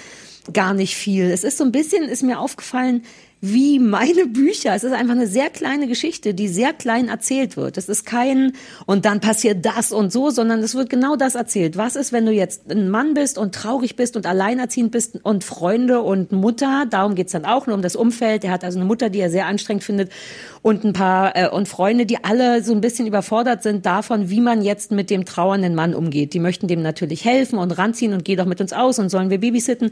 gar nicht viel. Es ist so ein bisschen, ist mir aufgefallen, wie meine Bücher. Es ist einfach eine sehr kleine Geschichte, die sehr klein erzählt wird. Es ist kein, und dann passiert das und so, sondern es wird genau das erzählt. Was ist, wenn du jetzt ein Mann bist und traurig bist und alleinerziehend bist und Freunde und Mutter, darum geht's dann auch nur um das Umfeld. Er hat also eine Mutter, die er sehr anstrengend findet und ein paar, äh, und Freunde, die alle so ein bisschen überfordert sind davon, wie man jetzt mit dem trauernden Mann umgeht. Die möchten dem natürlich helfen und ranziehen und geh doch mit uns aus und sollen wir babysitten.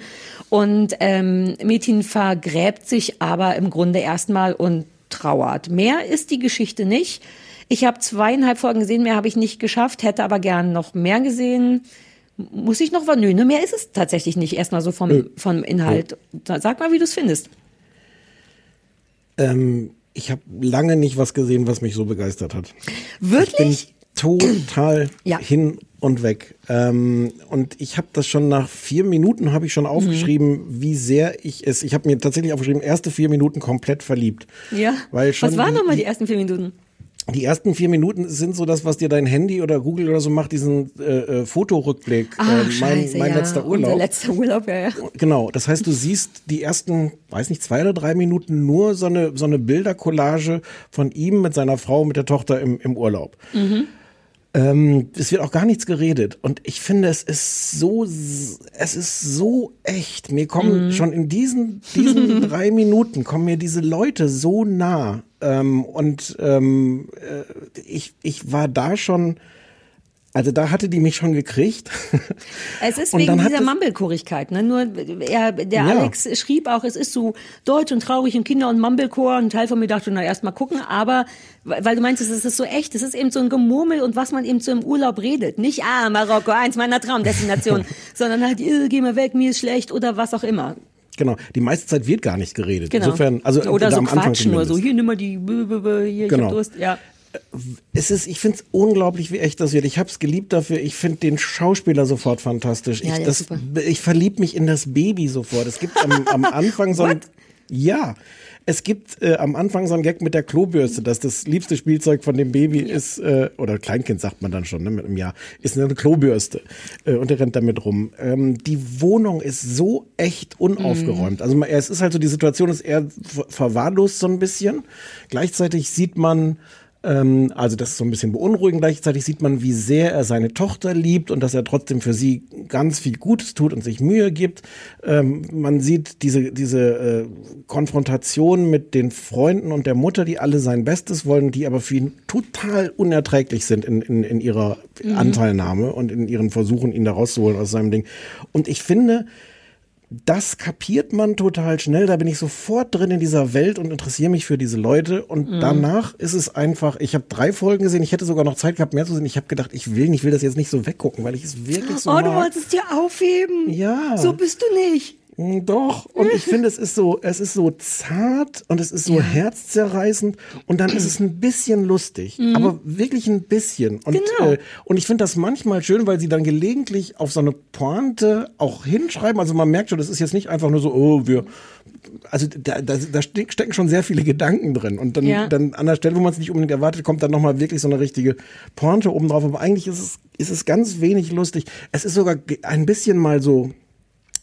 Und ähm, Metin vergräbt sich aber im Grunde erstmal und trauert. Mehr ist die Geschichte nicht. Ich habe zweieinhalb Folgen gesehen, mehr habe ich nicht geschafft, hätte aber gern noch mehr gesehen. Muss ich noch was? Nö, ne, mehr ist es tatsächlich nicht. Erstmal so vom, Nö. vom Inhalt. Sag mal, wie du es findest. Ähm, ich habe lange nicht was gesehen, was mich so begeistert hat. Wirklich? Total Ja. hin und weg. Ähm, und ich habe das schon nach vier Minuten habe ich schon aufgeschrieben, wie sehr ich es. Ich habe mir tatsächlich aufgeschrieben, erste vier Minuten komplett verliebt. Ja. Weil schon was waren nochmal die ersten vier Minuten? Die ersten vier Minuten sind so das, was dir dein Handy oder Google oder so macht, diesen äh, äh, Fotorückblick. Ach, äh, mein scheiße, mein ja. letzter Urlaub. Unser letzter Urlaub, ja, ja. Genau, das heißt, du siehst die ersten, weiß nicht, zwei oder drei Minuten nur so eine, so eine Bildercollage von ihm mit seiner Frau, mit der Tochter im, im Urlaub. Mhm. Ähm, es wird auch gar nichts geredet. Und ich finde, es ist so, es ist so echt. Mir kommen Mhm. schon in diesen, diesen drei Minuten kommen mir diese Leute so nah. Ähm, und ähm, äh, ich, ich war da schon, also da hatte die mich schon gekriegt. Es ist wegen dieser es- Mumblekorigkeit. Ne? Nur er, der Ja. Alex schrieb auch, es ist so deutsch und traurig und Kinder und Mumblecore. Und ein Teil von mir dachte, na erst mal gucken. Aber weil du meinst, es ist so echt. Es ist eben so ein Gemurmel und was man eben so im Urlaub redet. Nicht, ah, Marokko, eins meiner Traumdestinationen, sondern halt, äh, geh mal weg, mir ist schlecht oder was auch immer. Genau, die meiste Zeit wird gar nicht geredet. Genau. Insofern, also oder so am Anfang Quatsch nur, so hier nimm mal die, hier, ich Genau. hab Durst. Ja. Es ist, ich finde es unglaublich, wie echt das wird. Ich habe es geliebt dafür. Ich finde den Schauspieler sofort fantastisch. Ja, ich das, ich verlieb mich in das Baby sofort. Es gibt am, am Anfang so ein, ja, es gibt äh, am Anfang so ein Gag mit der Klobürste, dass das liebste Spielzeug von dem Baby ist, äh, oder Kleinkind sagt man dann schon, ne, mit einem Jahr, ist eine Klobürste äh, und er rennt damit rum. Ähm, die Wohnung ist so echt unaufgeräumt. Also man- es ist halt so, die Situation ist eher ver verwahrlost so ein bisschen. Gleichzeitig sieht man, ähm, also das ist so ein bisschen beunruhigend. Gleichzeitig sieht man, wie sehr er seine Tochter liebt und dass er trotzdem für sie ganz viel Gutes tut und sich Mühe gibt. Ähm, man sieht diese, diese äh, Konfrontation mit den Freunden und der Mutter, die alle sein Bestes wollen, die aber für ihn total unerträglich sind in, in, in ihrer Mhm. Anteilnahme und in ihren Versuchen, ihn da rauszuholen aus seinem Ding. Und ich finde, das kapiert man total schnell. Da bin ich sofort drin in dieser Welt und interessiere mich für diese Leute. Und Mhm. danach ist es einfach, ich habe drei Folgen gesehen, ich hätte sogar noch Zeit gehabt, mehr zu sehen. Ich habe gedacht, ich will nicht, ich will das jetzt nicht so weggucken, weil ich es wirklich so oh, du mag. wolltest dir aufheben. Ja. So bist du nicht. Mm, Doch, und ich finde, es ist so, es ist so zart und es ist so herzzerreißend und dann ist es ein bisschen lustig, Mhm. aber wirklich ein bisschen. Und, Genau. äh, und ich finde das manchmal schön, weil sie dann gelegentlich auf so eine Pointe auch hinschreiben. Also man merkt schon, das ist jetzt nicht einfach nur so, oh, wir, also da, da, da steck- stecken schon sehr viele Gedanken drin. Und dann, Ja. dann an der Stelle, wo man es nicht unbedingt erwartet, kommt dann nochmal wirklich so eine richtige Pointe oben drauf. Aber eigentlich ist es, ist es ganz wenig lustig. Es ist sogar ein bisschen mal so,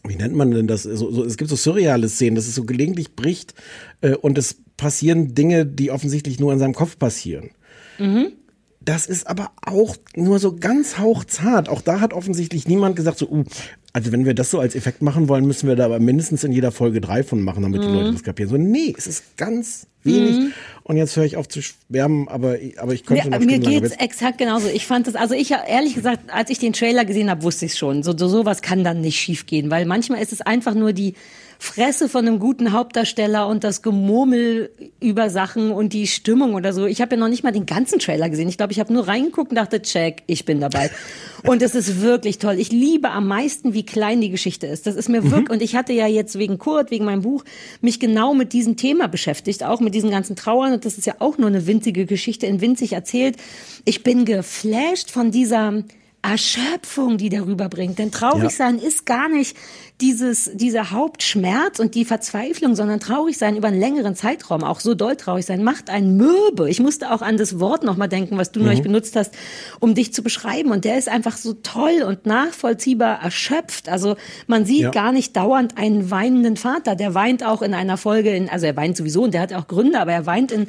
wie nennt man denn das? So, so, es gibt so surreale Szenen, dass es so gelegentlich bricht äh, und es passieren Dinge, die offensichtlich nur in seinem Kopf passieren. Mhm. Das ist aber auch nur so ganz hauchzart. Auch da hat offensichtlich niemand gesagt, so, uh, also wenn wir das so als Effekt machen wollen, müssen wir da aber mindestens in jeder Folge drei von machen, damit die Mhm. Leute das kapieren. So, nee, es ist ganz wenig. Mhm. Und jetzt höre ich auf zu schwärmen, aber, aber ich könnte Mir, noch mir geht's exakt genauso. Ich fand das, also ich ehrlich gesagt, als ich den Trailer gesehen habe, wusste ich schon. So, so sowas kann dann nicht schiefgehen, weil manchmal ist es einfach nur die Fresse von einem guten Hauptdarsteller und das Gemurmel über Sachen und die Stimmung oder so. Ich habe ja noch nicht mal den ganzen Trailer gesehen. Ich glaube, ich habe nur reingeguckt und dachte, check, ich bin dabei. Und es ist wirklich toll. Ich liebe am meisten, wie klein die Geschichte ist. Das ist mir wirklich, und ich hatte ja jetzt wegen Kurt, wegen meinem Buch, mich genau mit diesem Thema beschäftigt, auch mit diesen ganzen Trauern. Und das ist ja auch nur eine winzige Geschichte in winzig erzählt. Ich bin geflasht von dieser Erschöpfung, die darüber bringt. Denn traurig Ja. sein ist gar nicht dieses, dieser Hauptschmerz und die Verzweiflung, sondern traurig sein über einen längeren Zeitraum, auch so doll traurig sein, macht einen mürbe. Ich musste auch an das Wort nochmal denken, was du Mhm. neulich benutzt hast, um dich zu beschreiben. Und der ist einfach so toll und nachvollziehbar erschöpft. Also man sieht Ja. gar nicht dauernd einen weinenden Vater. Der weint auch in einer Folge, in, also er weint sowieso und der hat auch Gründe, aber er weint in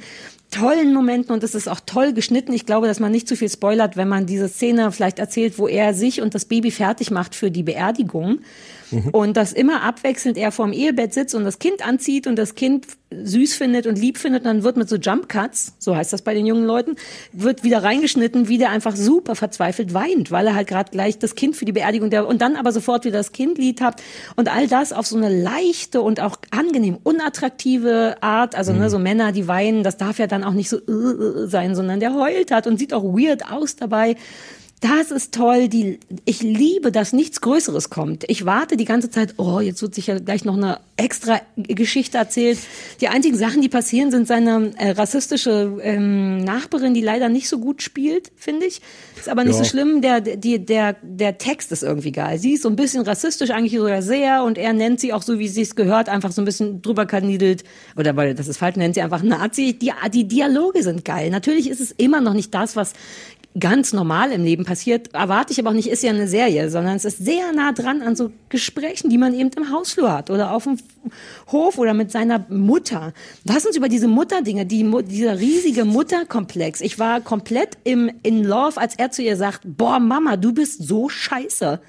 tollen Momenten und es ist auch toll geschnitten. Ich glaube, dass man nicht zu viel spoilert, wenn man diese Szene vielleicht erzählt, wo er sich und das Baby fertig macht für die Beerdigung. Und dass immer abwechselnd er vorm Ehebett sitzt und das Kind anzieht und das Kind süß findet und lieb findet, dann wird mit so Jump Cuts, so heißt das bei den jungen Leuten, wird wieder reingeschnitten, wie der einfach super verzweifelt weint, weil er halt gerade gleich das Kind für die Beerdigung der und dann aber sofort wieder das Kindlied hat und all das auf so eine leichte und auch angenehm unattraktive Art, also ne, so Männer, die weinen, das darf ja dann auch nicht so äh, äh, sein, sondern der heult hat und sieht auch weird aus dabei. Das ist toll. Die, ich liebe, dass nichts Größeres kommt. Ich warte die ganze Zeit, oh, jetzt wird sicher gleich noch eine extra Geschichte erzählt. Die einzigen Sachen, die passieren, sind seine äh, rassistische ähm, Nachbarin, die leider nicht so gut spielt, finde ich. Ist aber nicht Ja. so schlimm. Der, die, der, der Text ist irgendwie geil. Sie ist so ein bisschen rassistisch, eigentlich sogar sehr, und er nennt sie auch so, wie sie es gehört, einfach so ein bisschen drüber kaniedelt. Oder weil das ist falsch, nennt sie einfach Nazi. Die, die Dialoge sind geil. Natürlich ist es immer noch nicht das, was ganz normal im Leben passiert, erwarte ich aber auch nicht, ist ja eine Serie, sondern es ist sehr nah dran an so Gesprächen, die man eben im Hausflur hat oder auf dem Hof oder mit seiner Mutter. Lass uns über diese Mutterdinge, die, dieser riesige Mutterkomplex. Ich war komplett im, in Love, als er zu ihr sagt, boah, Mama, du bist so scheiße.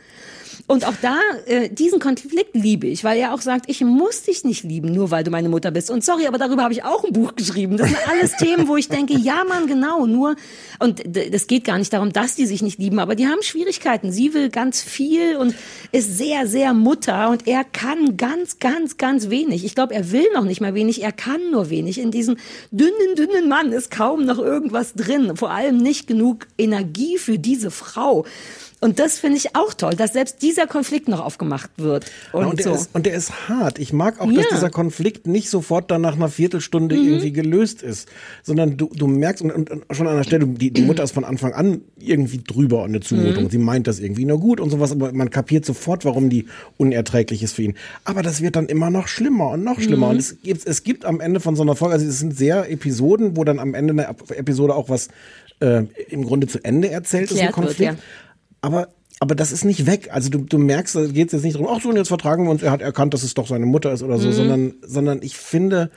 Und auch da, äh, diesen Konflikt liebe ich, weil er auch sagt, ich muss dich nicht lieben, nur weil du meine Mutter bist. Und sorry, aber darüber habe ich auch ein Buch geschrieben. Das sind alles Themen, wo ich denke, ja, Mann, genau, nur, und das geht gar nicht darum, dass die sich nicht lieben, aber die haben Schwierigkeiten. Sie will ganz viel und ist sehr, sehr Mutter und er kann ganz, ganz, ganz wenig. Ich glaube, er will noch nicht mal wenig, er kann nur wenig. In diesem dünnen, dünnen Mann ist kaum noch irgendwas drin. Vor allem nicht genug Energie für diese Frau. Und das finde ich auch toll, dass selbst dieser Konflikt noch aufgemacht wird. Und, und, der, so. ist, und der ist hart. Ich mag auch, dass Ja. dieser Konflikt nicht sofort dann nach einer Viertelstunde Mhm. irgendwie gelöst ist, sondern du, du merkst, und, und, schon an der Stelle, die, die Mutter ist von Anfang an irgendwie drüber und eine Zumutung. Mhm. Sie meint das irgendwie nur gut und sowas, aber man kapiert sofort, warum die unerträglich ist für ihn. Aber das wird dann immer noch schlimmer und noch schlimmer. Mhm. Und es gibt, es gibt am Ende von so einer Folge, also es sind sehr Episoden, wo dann am Ende eine Episode auch was äh, im Grunde zu Ende erzählt ist, ein Erklärt wird, Konflikt. ja. Aber aber das ist nicht weg. Also du, du merkst, da geht es jetzt nicht darum, ach so, und jetzt vertragen wir uns, er hat erkannt, dass es doch seine Mutter ist oder so, Mhm. sondern, sondern ich finde,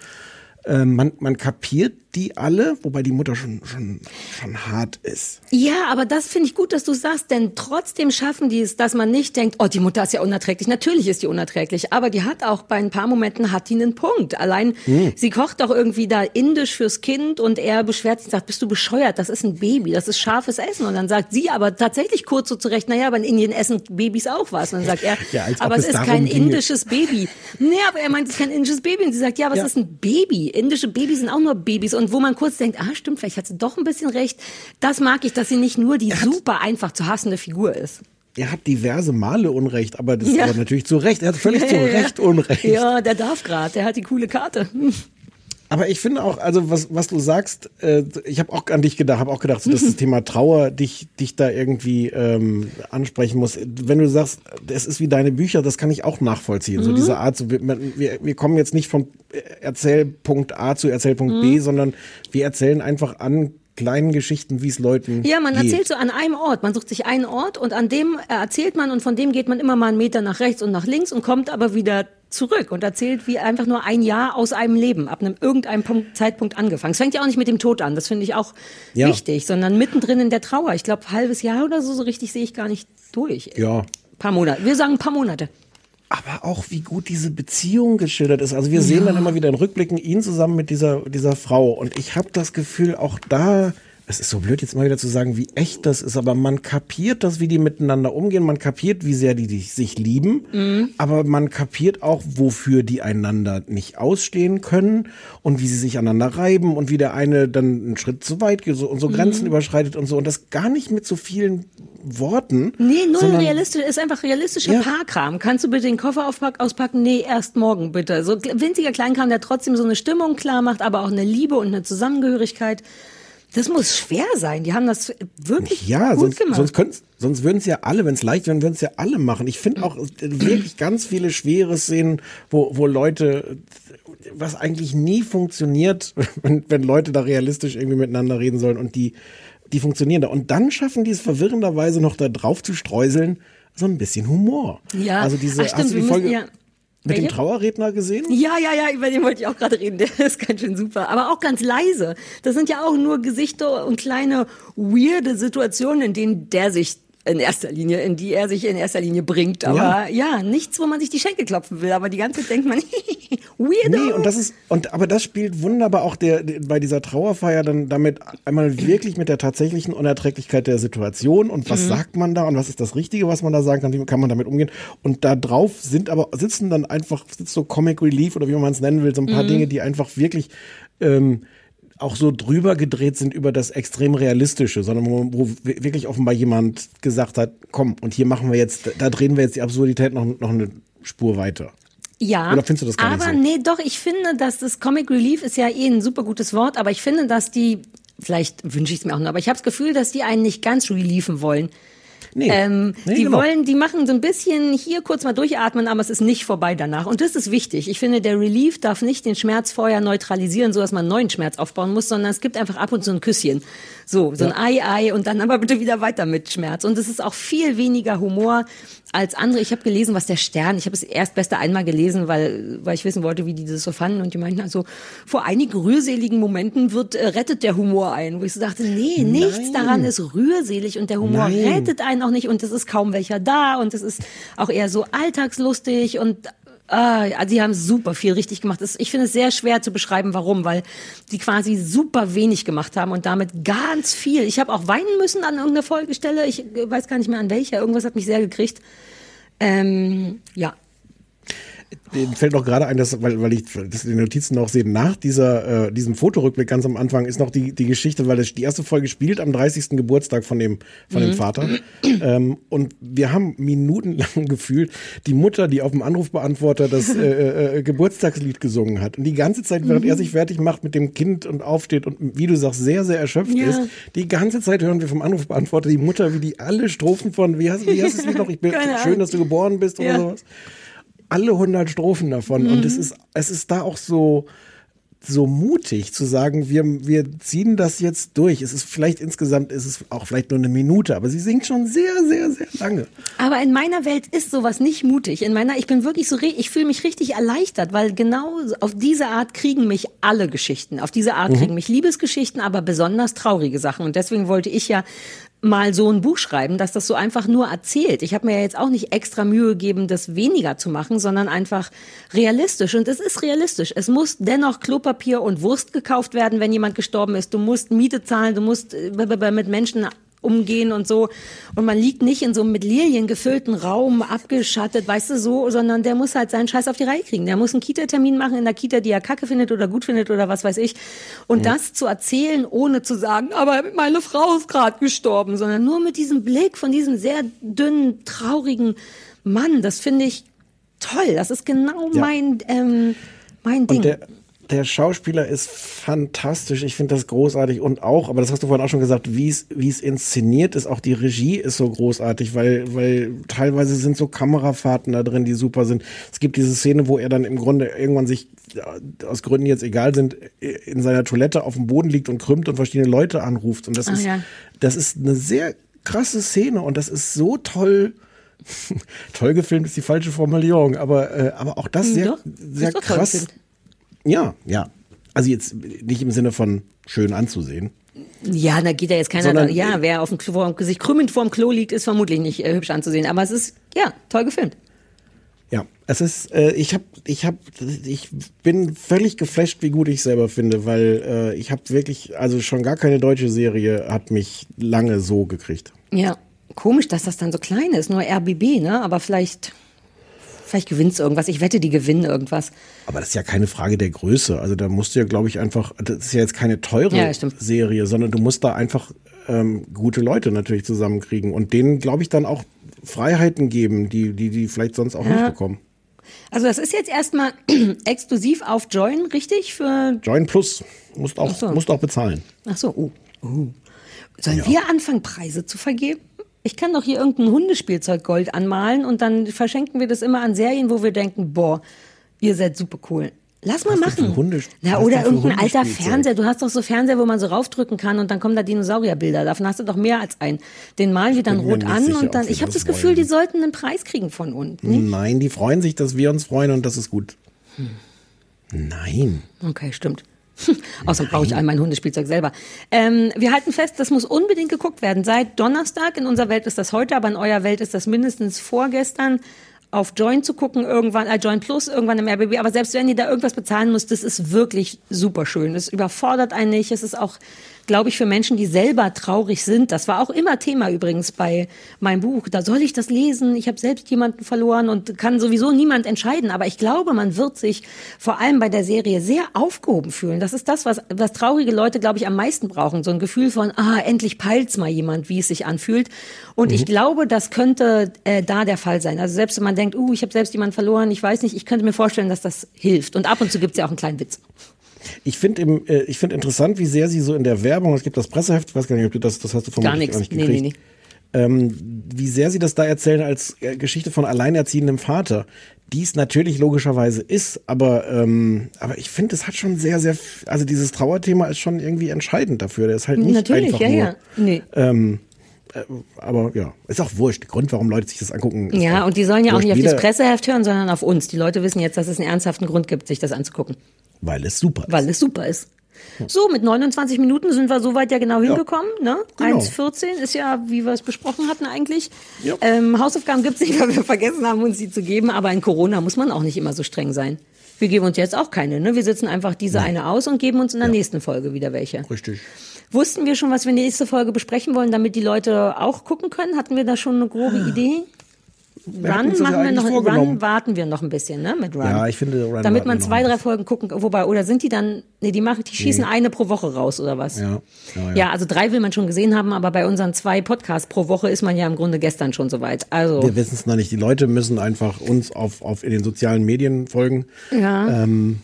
äh, man, man kapiert die alle, wobei die Mutter schon, schon, schon hart ist. Ja, aber das finde ich gut, dass du sagst, denn trotzdem schaffen die es, dass man nicht denkt, oh, die Mutter ist ja unerträglich. Natürlich ist die unerträglich, aber die hat auch bei ein paar Momenten hat die einen Punkt. Allein Hm. sie kocht doch irgendwie da indisch fürs Kind und er beschwert sich und sagt, bist du bescheuert? Das ist ein Baby, das ist scharfes Essen. Und dann sagt sie aber tatsächlich kurz so zurecht, naja, aber in Indien essen Babys auch was. Und dann sagt er, Ja, aber es ist kein ginge. indisches Baby. Nee, aber er meint, es ist kein indisches Baby. Und sie sagt, ja, aber Ja. ist ein Baby. Indische Babys sind auch nur Babys. Und wo man kurz denkt, ah, stimmt, vielleicht hat sie doch ein bisschen recht. Das mag ich, dass sie nicht nur die super einfach zu hassende Figur ist. Er hat diverse Male Unrecht, aber das Ja. ist aber natürlich zu Recht. Er hat völlig Ja, zu. Recht Unrecht. Ja, der darf gerade. Der hat die coole Karte. Aber ich finde auch, also was, was du sagst, äh, ich habe auch an dich gedacht, habe auch gedacht, so, dass das Thema Trauer dich, dich da irgendwie ähm, ansprechen muss. Wenn du sagst, es ist wie deine Bücher, das kann ich auch nachvollziehen. So Mhm. diese Art, so, wir, wir, wir kommen jetzt nicht vom Erzählpunkt A zu Erzählpunkt B, Mhm. sondern wir erzählen einfach an kleinen Geschichten, wie es Leuten Ja, man geht. erzählt so an einem Ort. Man sucht sich einen Ort und an dem erzählt man und von dem geht man immer mal einen Meter nach rechts und nach links und kommt aber wieder zurück und erzählt wie einfach nur ein Jahr aus einem Leben, ab einem irgendeinem Punkt, Zeitpunkt angefangen. Es fängt ja auch nicht mit dem Tod an, das finde ich auch Ja. wichtig, sondern mittendrin in der Trauer. Ich glaube, halbes Jahr oder so, so richtig sehe ich gar nicht durch. Ja. Paar Monate. Wir sagen ein paar Monate. Aber auch wie gut diese Beziehung geschildert ist. Also wir sehen dann immer wieder in Rückblicken ihn zusammen mit dieser, dieser Frau. Und ich habe das Gefühl, auch da, es ist so blöd jetzt mal wieder zu sagen, wie echt das ist, aber man kapiert das, wie die miteinander umgehen. Man kapiert, wie sehr die, sich lieben. Mhm. Aber man kapiert auch, wofür die einander nicht ausstehen können und wie sie sich aneinander reiben und wie der eine dann einen Schritt zu weit geht und so Mhm. Grenzen überschreitet und so. Und das gar nicht mit so vielen Worten. Nee, null realistisch, ist einfach realistischer Ja. Paarkram. Kannst du bitte den Koffer auspacken? Nee, erst morgen bitte. So winziger Kleinkram, der trotzdem so eine Stimmung klar macht, aber auch eine Liebe und eine Zusammengehörigkeit. Das muss schwer sein. Die haben das wirklich Ja, gut sonst, gemacht. sonst, sonst würden es ja alle, wenn es leicht wäre, würden es ja alle machen. Ich finde auch äh, wirklich ganz viele schwere Szenen, wo, wo Leute, was eigentlich nie funktioniert, wenn, wenn Leute da realistisch irgendwie miteinander reden sollen und die, die funktionieren da. Und dann schaffen die es verwirrenderweise noch da drauf zu streuseln, so ein bisschen Humor. ja, Also diese, Ach, stimmt, hast du die müssen- Folge ja. Mit dem Welche? Trauerredner gesehen? Ja, ja, ja, über den wollte ich auch gerade reden. Der ist ganz schön super. Aber auch ganz leise. Das sind ja auch nur Gesichter und kleine weirde Situationen, in denen der sich in erster Linie, in die er sich in erster Linie bringt. Aber ja, nichts, wo man sich die Schenkel klopfen will. Aber die ganze Zeit denkt man, weirdo. Nee, und das ist, und aber das spielt wunderbar auch der, der bei dieser Trauerfeier dann damit einmal wirklich mit der tatsächlichen Unerträglichkeit der Situation und was Mhm. sagt man da und was ist das Richtige, was man da sagen kann, wie kann man damit umgehen. Und da drauf sind aber, sitzen dann einfach, sitzt so Comic Relief oder wie man es nennen will, so ein paar Mhm. Dinge, die einfach wirklich ähm, auch so drüber gedreht sind über das extrem realistische, sondern wo, wo wirklich offenbar jemand gesagt hat, komm, und hier machen wir jetzt, da drehen wir jetzt die Absurdität noch, noch eine Spur weiter. Ja, Oder findest du das gar nicht aber so? nee, doch, ich finde, dass das Comic Relief ist ja eh ein super gutes Wort, aber ich finde, dass die, vielleicht wünsche ich es mir auch nur, aber ich habe das Gefühl, dass die einen nicht ganz relieven wollen. Nee. Ähm, Nee, die genau. wollen, die machen so ein bisschen hier kurz mal durchatmen, aber es ist nicht vorbei danach. Und das ist wichtig. Ich finde, der Relief darf nicht den Schmerz vorher neutralisieren, so dass man einen neuen Schmerz aufbauen muss, sondern es gibt einfach ab und zu ein Küsschen. So, so ein Ei, Ei und dann aber bitte wieder weiter mit Schmerz. Und es ist auch viel weniger Humor als andere. Ich habe gelesen, was der Stern, ich habe es erstbeste einmal gelesen, weil, weil ich wissen wollte, wie die das so fanden. Und die meinten also, vor einigen rührseligen Momenten wird, äh, rettet der Humor ein. Wo ich so dachte, nee, nichts daran ist rührselig und der Humor Nein. rettet einen auch nicht und es ist kaum welcher da und es ist auch eher so alltagslustig und Ah, die haben super viel richtig gemacht. Ich finde es sehr schwer zu beschreiben, warum, weil die quasi super wenig gemacht haben und damit ganz viel. Ich habe auch weinen müssen an irgendeiner Folgestelle. Ich äh, weiß gar nicht mehr an welcher. Irgendwas hat mich sehr gekriegt. Ähm, ja. Mir fällt noch gerade ein, dass, weil, weil ich das in den Notizen noch sehe, nach dieser, äh, diesem Fotorückblick ganz am Anfang ist noch die, die Geschichte, weil das, die erste Folge spielt am 30. Geburtstag von dem, von dem Mhm. Vater. Ähm, und wir haben minutenlang gefühlt die Mutter, die auf dem Anrufbeantworter das äh, äh, Geburtstagslied gesungen hat. Und die ganze Zeit, während Mhm. er sich fertig macht mit dem Kind und aufsteht und wie du sagst, sehr, sehr erschöpft Ja. ist, die ganze Zeit hören wir vom Anrufbeantworter die Mutter, wie die alle Strophen von, wie heißt, wie heißt Lied noch? Ich bin schön, dass du geboren bist oder Ja. sowas alle hundert Strophen davon. Und Mhm. es ist, es ist da auch so, so mutig zu sagen, wir, wir ziehen das jetzt durch. Es ist vielleicht insgesamt, ist es auch vielleicht nur eine Minute, aber sie singt schon sehr, sehr, sehr lange. Aber in meiner Welt ist sowas nicht mutig. In meiner, ich bin wirklich so, ich fühle mich richtig erleichtert, weil genau auf diese Art kriegen mich alle Geschichten. Auf diese Art Mhm. kriegen mich Liebesgeschichten, aber besonders traurige Sachen. Und deswegen wollte ich ja mal so ein Buch schreiben, dass das so einfach nur erzählt. Ich habe mir ja jetzt auch nicht extra Mühe gegeben, das weniger zu machen, sondern einfach realistisch. Und es ist realistisch. Es muss dennoch Klopapier und Wurst gekauft werden, wenn jemand gestorben ist. Du musst Miete zahlen, du musst äh, mit Menschen umgehen und so. Und man liegt nicht in so einem mit Lilien gefüllten Raum, abgeschattet, weißt du, so, sondern der muss halt seinen Scheiß auf die Reihe kriegen. Der muss einen Kita-Termin machen in der Kita, die er kacke findet oder gut findet oder was weiß ich. Und Ja. das zu erzählen, ohne zu sagen, aber meine Frau ist gerade gestorben, sondern nur mit diesem Blick von diesem sehr dünnen, traurigen Mann, das finde ich toll. Das ist genau Ja. mein, ähm, mein Ding. Und der, der Schauspieler ist fantastisch. Ich finde das großartig und auch, aber das hast du vorhin auch schon gesagt, wie es wie es inszeniert ist. Auch die Regie ist so großartig, weil weil teilweise sind so Kamerafahrten da drin, die super sind. Es gibt diese Szene, wo er dann im Grunde irgendwann sich aus Gründen jetzt egal sind, in seiner Toilette auf dem Boden liegt und krümmt und verschiedene Leute anruft. Und das Ah, ist ja. das ist eine sehr krasse Szene und das ist so toll. toll gefilmt ist die falsche Formulierung, aber äh, aber auch das Hm, sehr doch. sehr krass. Ja, ja. Also jetzt nicht im Sinne von schön anzusehen. Ja, da geht ja jetzt keiner, Sondern, da, ja, wer auf dem Klo, vor- sich krümmend vorm Klo liegt, ist vermutlich nicht äh, hübsch anzusehen. Aber es ist, ja, toll gefilmt. Ja, es ist, äh, ich habe, ich habe, ich bin völlig geflasht, wie gut ich selber finde, weil äh, ich habe wirklich, also schon gar keine deutsche Serie hat mich lange so gekriegt. Ja, komisch, dass das dann so klein ist, nur RBB, ne? Aber vielleicht, vielleicht gewinnt's irgendwas. Ich wette, die gewinnen irgendwas. Aber das ist ja keine Frage der Größe. Also da musst du ja, glaube ich, einfach, das ist ja jetzt keine teure Ja. Serie, sondern du musst da einfach ähm, gute Leute natürlich zusammenkriegen und denen, glaube ich, dann auch Freiheiten geben, die, die, die vielleicht sonst auch Ja. nicht bekommen. Also das ist jetzt erstmal exklusiv auf Join, richtig? Für Join Plus musst auch, so. musst auch bezahlen. Ach so, oh. oh. Sollen wir anfangen, Preise zu vergeben? Ich kann doch hier irgendein Hundespielzeug Gold anmalen und dann verschenken wir das immer an Serien, wo wir denken, boah, ihr seid super cool. Lass mal Was machen. Hunde- Na, oder irgendein alter? Fernseher. Du hast doch so Fernseher, wo man so raufdrücken kann und dann kommen da Dinosaurierbilder. Davon hast du doch mehr als einen. Den malen wir dann rot an sicher, und dann. Ich habe das das Gefühl, die sollten einen Preis kriegen von uns. Nicht? Nein, die freuen sich, dass wir uns freuen und das ist gut. Nein. Okay, stimmt. Außerdem brauche ich all mein Hundespielzeug selber. Ähm, wir halten fest, das muss unbedingt geguckt werden. Seit Donnerstag, in unserer Welt ist das heute, aber in eurer Welt ist das mindestens vorgestern auf Join zu gucken, irgendwann, äh, Join Plus, irgendwann im RBB. Aber selbst wenn ihr da irgendwas bezahlen müsst, das ist wirklich super schön. Es überfordert einen nicht. Es ist auch, glaube ich, für Menschen, die selber traurig sind. Das war auch immer Thema übrigens bei meinem Buch. Da soll ich das lesen. Ich habe selbst jemanden verloren und kann sowieso niemand entscheiden. Aber ich glaube, man wird sich vor allem bei der Serie sehr aufgehoben fühlen. Das ist das, was, was traurige Leute, glaube ich, am meisten brauchen. So ein Gefühl von, ah, endlich peilt's mal jemand, wie es sich anfühlt. Und ich Mhm. glaube, das könnte äh, da der Fall sein. Also selbst wenn man denkt, uh, ich habe selbst jemanden verloren, ich weiß nicht, ich könnte mir vorstellen, dass das hilft. Und ab und zu gibt's ja auch einen kleinen Witz. Ich finde äh, ich finde interessant, wie sehr sie so in der Werbung, es gibt das Presseheft, ich weiß gar nicht, ob du das, das hast du Gar vermutlich nichts. nicht Nee, gekriegt. nee, nee. ähm, wie sehr sie das da erzählen als äh, Geschichte von alleinerziehendem Vater, die es natürlich logischerweise ist, aber, ähm, aber ich finde, es hat schon sehr, sehr, also dieses Trauerthema ist schon irgendwie entscheidend dafür. Der ist halt nicht Natürlich, einfach ja, nur, ja. Nee. Ähm, äh, aber ja, ist auch wurscht. Der Grund, warum Leute sich das angucken. Ja, und die sollen ja auch nicht auf das Presseheft hören, sondern auf uns. Die Leute wissen jetzt, dass es einen ernsthaften Grund gibt, sich das anzugucken. Weil es super ist. Weil es super ist. So, mit 29 Minuten sind wir soweit ja genau hingekommen. Ne? Genau. 1,14 ist ja, wie wir es besprochen hatten eigentlich. Ja. Ähm, Hausaufgaben gibt's nicht, weil wir vergessen haben, uns die zu geben. Aber in Corona muss man auch nicht immer so streng sein. Wir geben uns jetzt auch keine. Ne? Wir sitzen einfach diese eine aus und geben uns in der nächsten Folge wieder welche. Richtig. Wussten wir schon, was wir nächste Folge besprechen wollen, damit die Leute auch gucken können? Hatten wir da schon eine grobe Idee? Wir hatten Run machen wir noch. Run warten wir noch ein bisschen, ne, mit Run. Ja, ich finde, Run Damit man zwei, drei Folgen gucken, wobei, oder sind die dann, nee, die machen, die schießen Nee. eine pro Woche raus, oder was? Ja, ja, ja. Ja, also drei will man schon gesehen haben, aber bei unseren zwei Podcasts pro Woche ist man ja im Grunde gestern schon soweit. Also, Wir wissen es noch nicht. Die Leute müssen einfach uns auf, auf in den sozialen Medien folgen. ja. Ähm,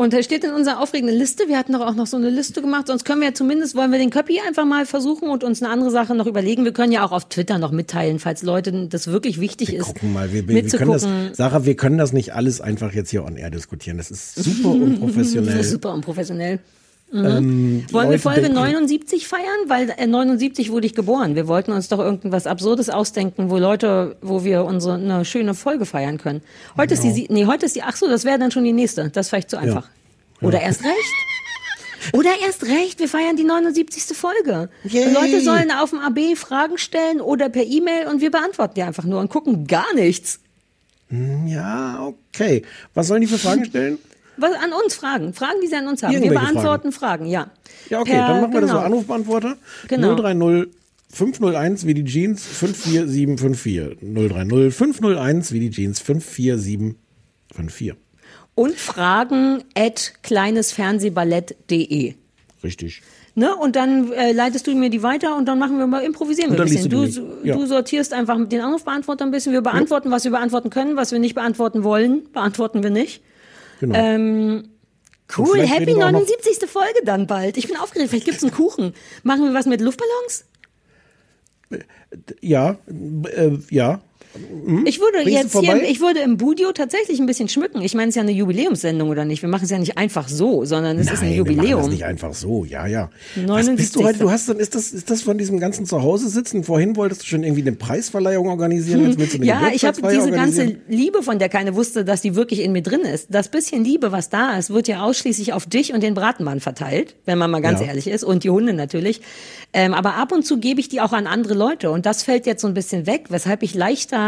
Und da steht in unserer aufregenden Liste, wir hatten doch auch noch so eine Liste gemacht, sonst können wir ja zumindest, wollen wir den Köppi einfach mal versuchen und uns eine andere Sache noch überlegen. Wir können ja auch auf Twitter noch mitteilen, falls Leuten das wirklich wichtig ist. gucken mal, wir, wir, wir können das, Sarah, wir können das nicht alles einfach jetzt hier on air diskutieren. Das ist super unprofessionell. Super unprofessionell. Mhm. Ähm, Wollen wir Leute Folge denken- 79 feiern? Weil äh, 79 wurde ich geboren. Wir wollten uns doch irgendwas Absurdes ausdenken, wo Leute, wo wir unsere eine schöne Folge feiern können. Heute ist die, sie- nee, heute ist die, ach so, das wäre dann schon die nächste. Das ist vielleicht zu einfach. Oder erst recht. Oder erst recht, wir feiern die 79. Folge. Yay. Leute sollen auf dem AB Fragen stellen oder per E-Mail und wir beantworten die einfach nur und gucken gar nichts. Ja, okay. Was sollen die für Fragen stellen? Was an uns Fragen. Fragen, die sie an uns haben. Wir beantworten Fragen, ja. Ja, okay, Per- dann machen wir das so genau. Anrufbeantworter. Genau. 030 501 wie die Jeans 54754. 030 501 wie die Jeans 54754. Und fragen at kleinesfernsehballett.de. Richtig. Ne? Und dann äh, leitest du mir die weiter und dann machen wir mal improvisieren wir ein bisschen. Du, du. Ja. du sortierst einfach mit den Anrufbeantworter ein bisschen. Wir beantworten, was wir beantworten können, was wir nicht beantworten wollen, beantworten wir nicht. Genau. Ähm, cool, happy reden wir auch noch- 79. Folge dann bald. Ich bin aufgeregt. Vielleicht gibt's einen Kuchen. Machen wir was mit Luftballons? Ja, äh, ja. Hm? Ich würde Bringst jetzt hier, ich würde im Budio tatsächlich ein bisschen schmücken. Ich meine, es ist ja eine Jubiläumssendung oder nicht? Wir machen es ja nicht einfach so, sondern es ist ein Nein, wir machen Jubiläum. das nicht einfach so, ja, ja. Was 79. bist du heute? Du hast dann, ist das, ist das von diesem ganzen Zuhause sitzen? Vorhin wolltest du schon irgendwie eine Preisverleihung organisieren, jetzt willst du eine Ja, ich habe diese ganze? Liebe, von der keiner wusste, dass die wirklich in mir drin ist. Das bisschen Liebe, was da ist, wird ja ausschließlich auf dich und den Bratenmann verteilt, wenn man mal ganz Ja. ehrlich ist, und die Hunde natürlich. Ähm, aber ab und zu gebe ich die auch an andere Leute und das fällt jetzt so ein bisschen weg, weshalb ich leichter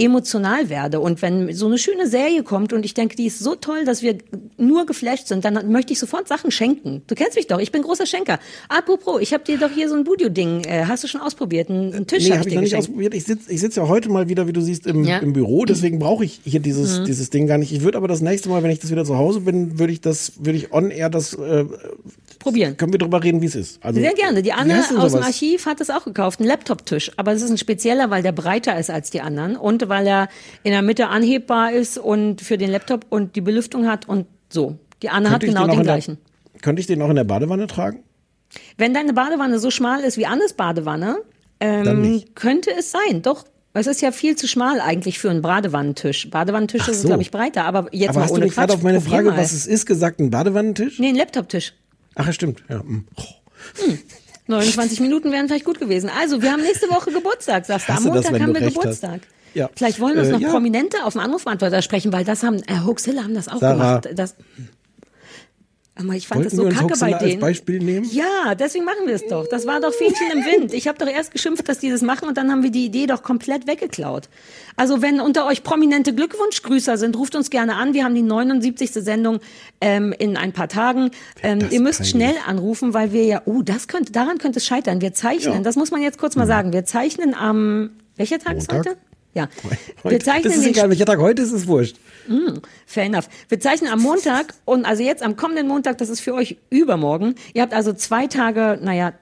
emotional werde. Und wenn so eine schöne Serie kommt und ich denke, die ist so toll, dass wir nur geflasht sind, dann möchte ich sofort Sachen schenken. Du kennst mich doch, ich bin großer Schenker. Apropos, ich habe dir doch hier so ein Budio-Ding, äh, hast du schon ausprobiert? Ein, ein Tisch Nee, hab habe ich dir noch nicht ausprobiert. Ich sitze ich sitz ja heute mal wieder, wie du siehst, im, Ja. im Büro. Deswegen brauche ich hier dieses, Mhm. dieses Ding gar nicht. Ich würde aber das nächste Mal, wenn ich das wieder zu Hause bin, würde ich das, würde ich on air das äh, Probieren. Können wir drüber reden, wie es ist. Also, Sehr gerne. Die Anne aus dem? Archiv hat es auch gekauft, einen Laptop-Tisch. Aber es ist ein spezieller, weil der breiter ist als die anderen und weil er in der Mitte anhebbar ist und für den Laptop und die Belüftung hat und so. Die Anne hat Könnte ich genau den den in der- gleichen. Könnte ich den auch in der Badewanne tragen? Wenn deine Badewanne so schmal ist wie Annes Badewanne, ähm, könnte es sein. Doch. Es ist ja viel zu schmal eigentlich für einen Badewannentisch. Badewannentische Ach sind, so. glaube ich, breiter. Aber jetzt aber mal hast du ohne nicht gerade auf meine Frage, mal. was es ist, gesagt, ein Badewannentisch? Nee, ein Laptop-Tisch. Ach, ja, stimmt. Ja. hm. 29 Minuten wären vielleicht gut gewesen. Also, wir haben nächste Woche Geburtstag, sagst du. Am das, Montag wenn haben du wir recht hast. Ja. Vielleicht wollen uns Äh, noch ja. Prominente auf dem Anrufbeantworter sprechen, weil das haben, äh, Hoaxilla haben das auch Sarah. gemacht. Das, aber ich fand Wollten das so kacke bei als denen. Beispiel nehmen? Ja, deswegen machen wir es doch. Das war doch Fähnchen im Wind. Ich habe doch erst geschimpft, dass die das machen und dann haben wir die Idee doch komplett weggeklaut. Also wenn unter euch prominente Glückwunschgrüßer sind, ruft uns gerne an. Wir haben die 79. Sendung ähm, in ein paar Tagen. Ähm, ihr müsst schnell anrufen, weil wir ja, oh, das könnte, daran könnte es scheitern. Wir zeichnen, Ja. Das muss man jetzt kurz mal sagen. Wir zeichnen am, welcher Tag ist Montag? heute? Ja. Heute- Wir zeichnen das ist egal, welcher Tag heute ist, ist wurscht. Mm, fair enough. Wir zeichnen am Montag und also jetzt am kommenden Montag, das ist für euch übermorgen. Ihr habt also zwei Tage, naja,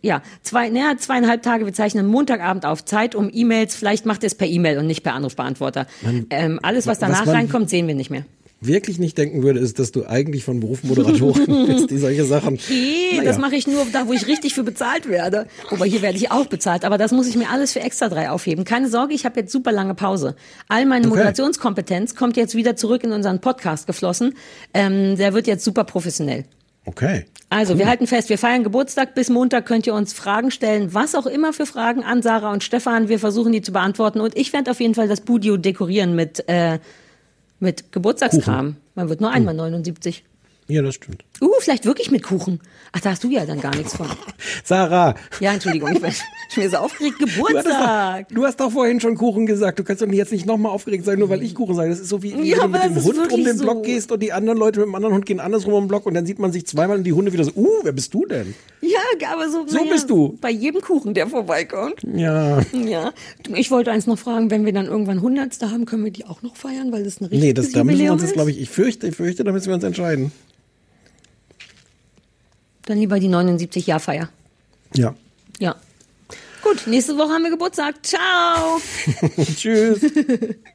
ja, zwei, naja, zweieinhalb Tage. Wir zeichnen Montagabend auf Zeit um E-Mails. Vielleicht macht ihr es per E-Mail und nicht per Anrufbeantworter. Man- ähm, alles, was was danach man- reinkommt, sehen wir nicht mehr. Wirklich nicht denken würde, ist, dass du eigentlich von Beruf Moderatorin bist, die solche Sachen. Okay, Naja. das mache ich nur da, wo ich richtig für bezahlt werde. Wobei hier werde ich auch bezahlt, aber das muss ich mir alles für extra drei aufheben. Keine Sorge, ich habe jetzt super lange Pause. All meine Okay. Moderationskompetenz kommt jetzt wieder zurück in unseren Podcast geflossen. Ähm, der wird jetzt super professionell. Okay. Also, wir halten fest, wir feiern Geburtstag. Bis Montag könnt ihr uns Fragen stellen, was auch immer für Fragen an Sarah und Stefan. Wir versuchen die zu beantworten. Und ich werde auf jeden Fall das Budio dekorieren mit, äh, mit Geburtstagskram. Man wird nur einmal 79. Ja, das stimmt. Uh, vielleicht wirklich mit Kuchen. Ach, da hast du ja dann gar nichts von. Sarah, Ja, Entschuldigung, ich bin, ich bin so aufgeregt. du, Geburtstag. doch, du hast doch vorhin schon Kuchen gesagt. Du kannst doch jetzt nicht nochmal aufgeregt sein, nur weil ich Kuchen sage. Das ist so wie, Ja, wenn du mit dem Hund um den so. Block gehst und die anderen Leute mit dem anderen Hund gehen andersrum um den Block und dann sieht man sich zweimal und die Hunde wieder so, uh, wer bist du denn? Ja, aber so, So bist du. Bei jedem Kuchen, der vorbeikommt. Ja. Ja. Du, Ich wollte eins noch fragen, wenn wir dann irgendwann Hundertste haben, können wir die auch noch feiern, weil das ein richtiges Nee, das, da müssen wir uns jetzt, glaube ich, ich fürchte, ich fürchte, da müssen wir uns entscheiden. Dann lieber die 79-Jahr-Feier. Ja. Ja. Gut, nächste Woche haben wir Geburtstag. Ciao. Tschüss.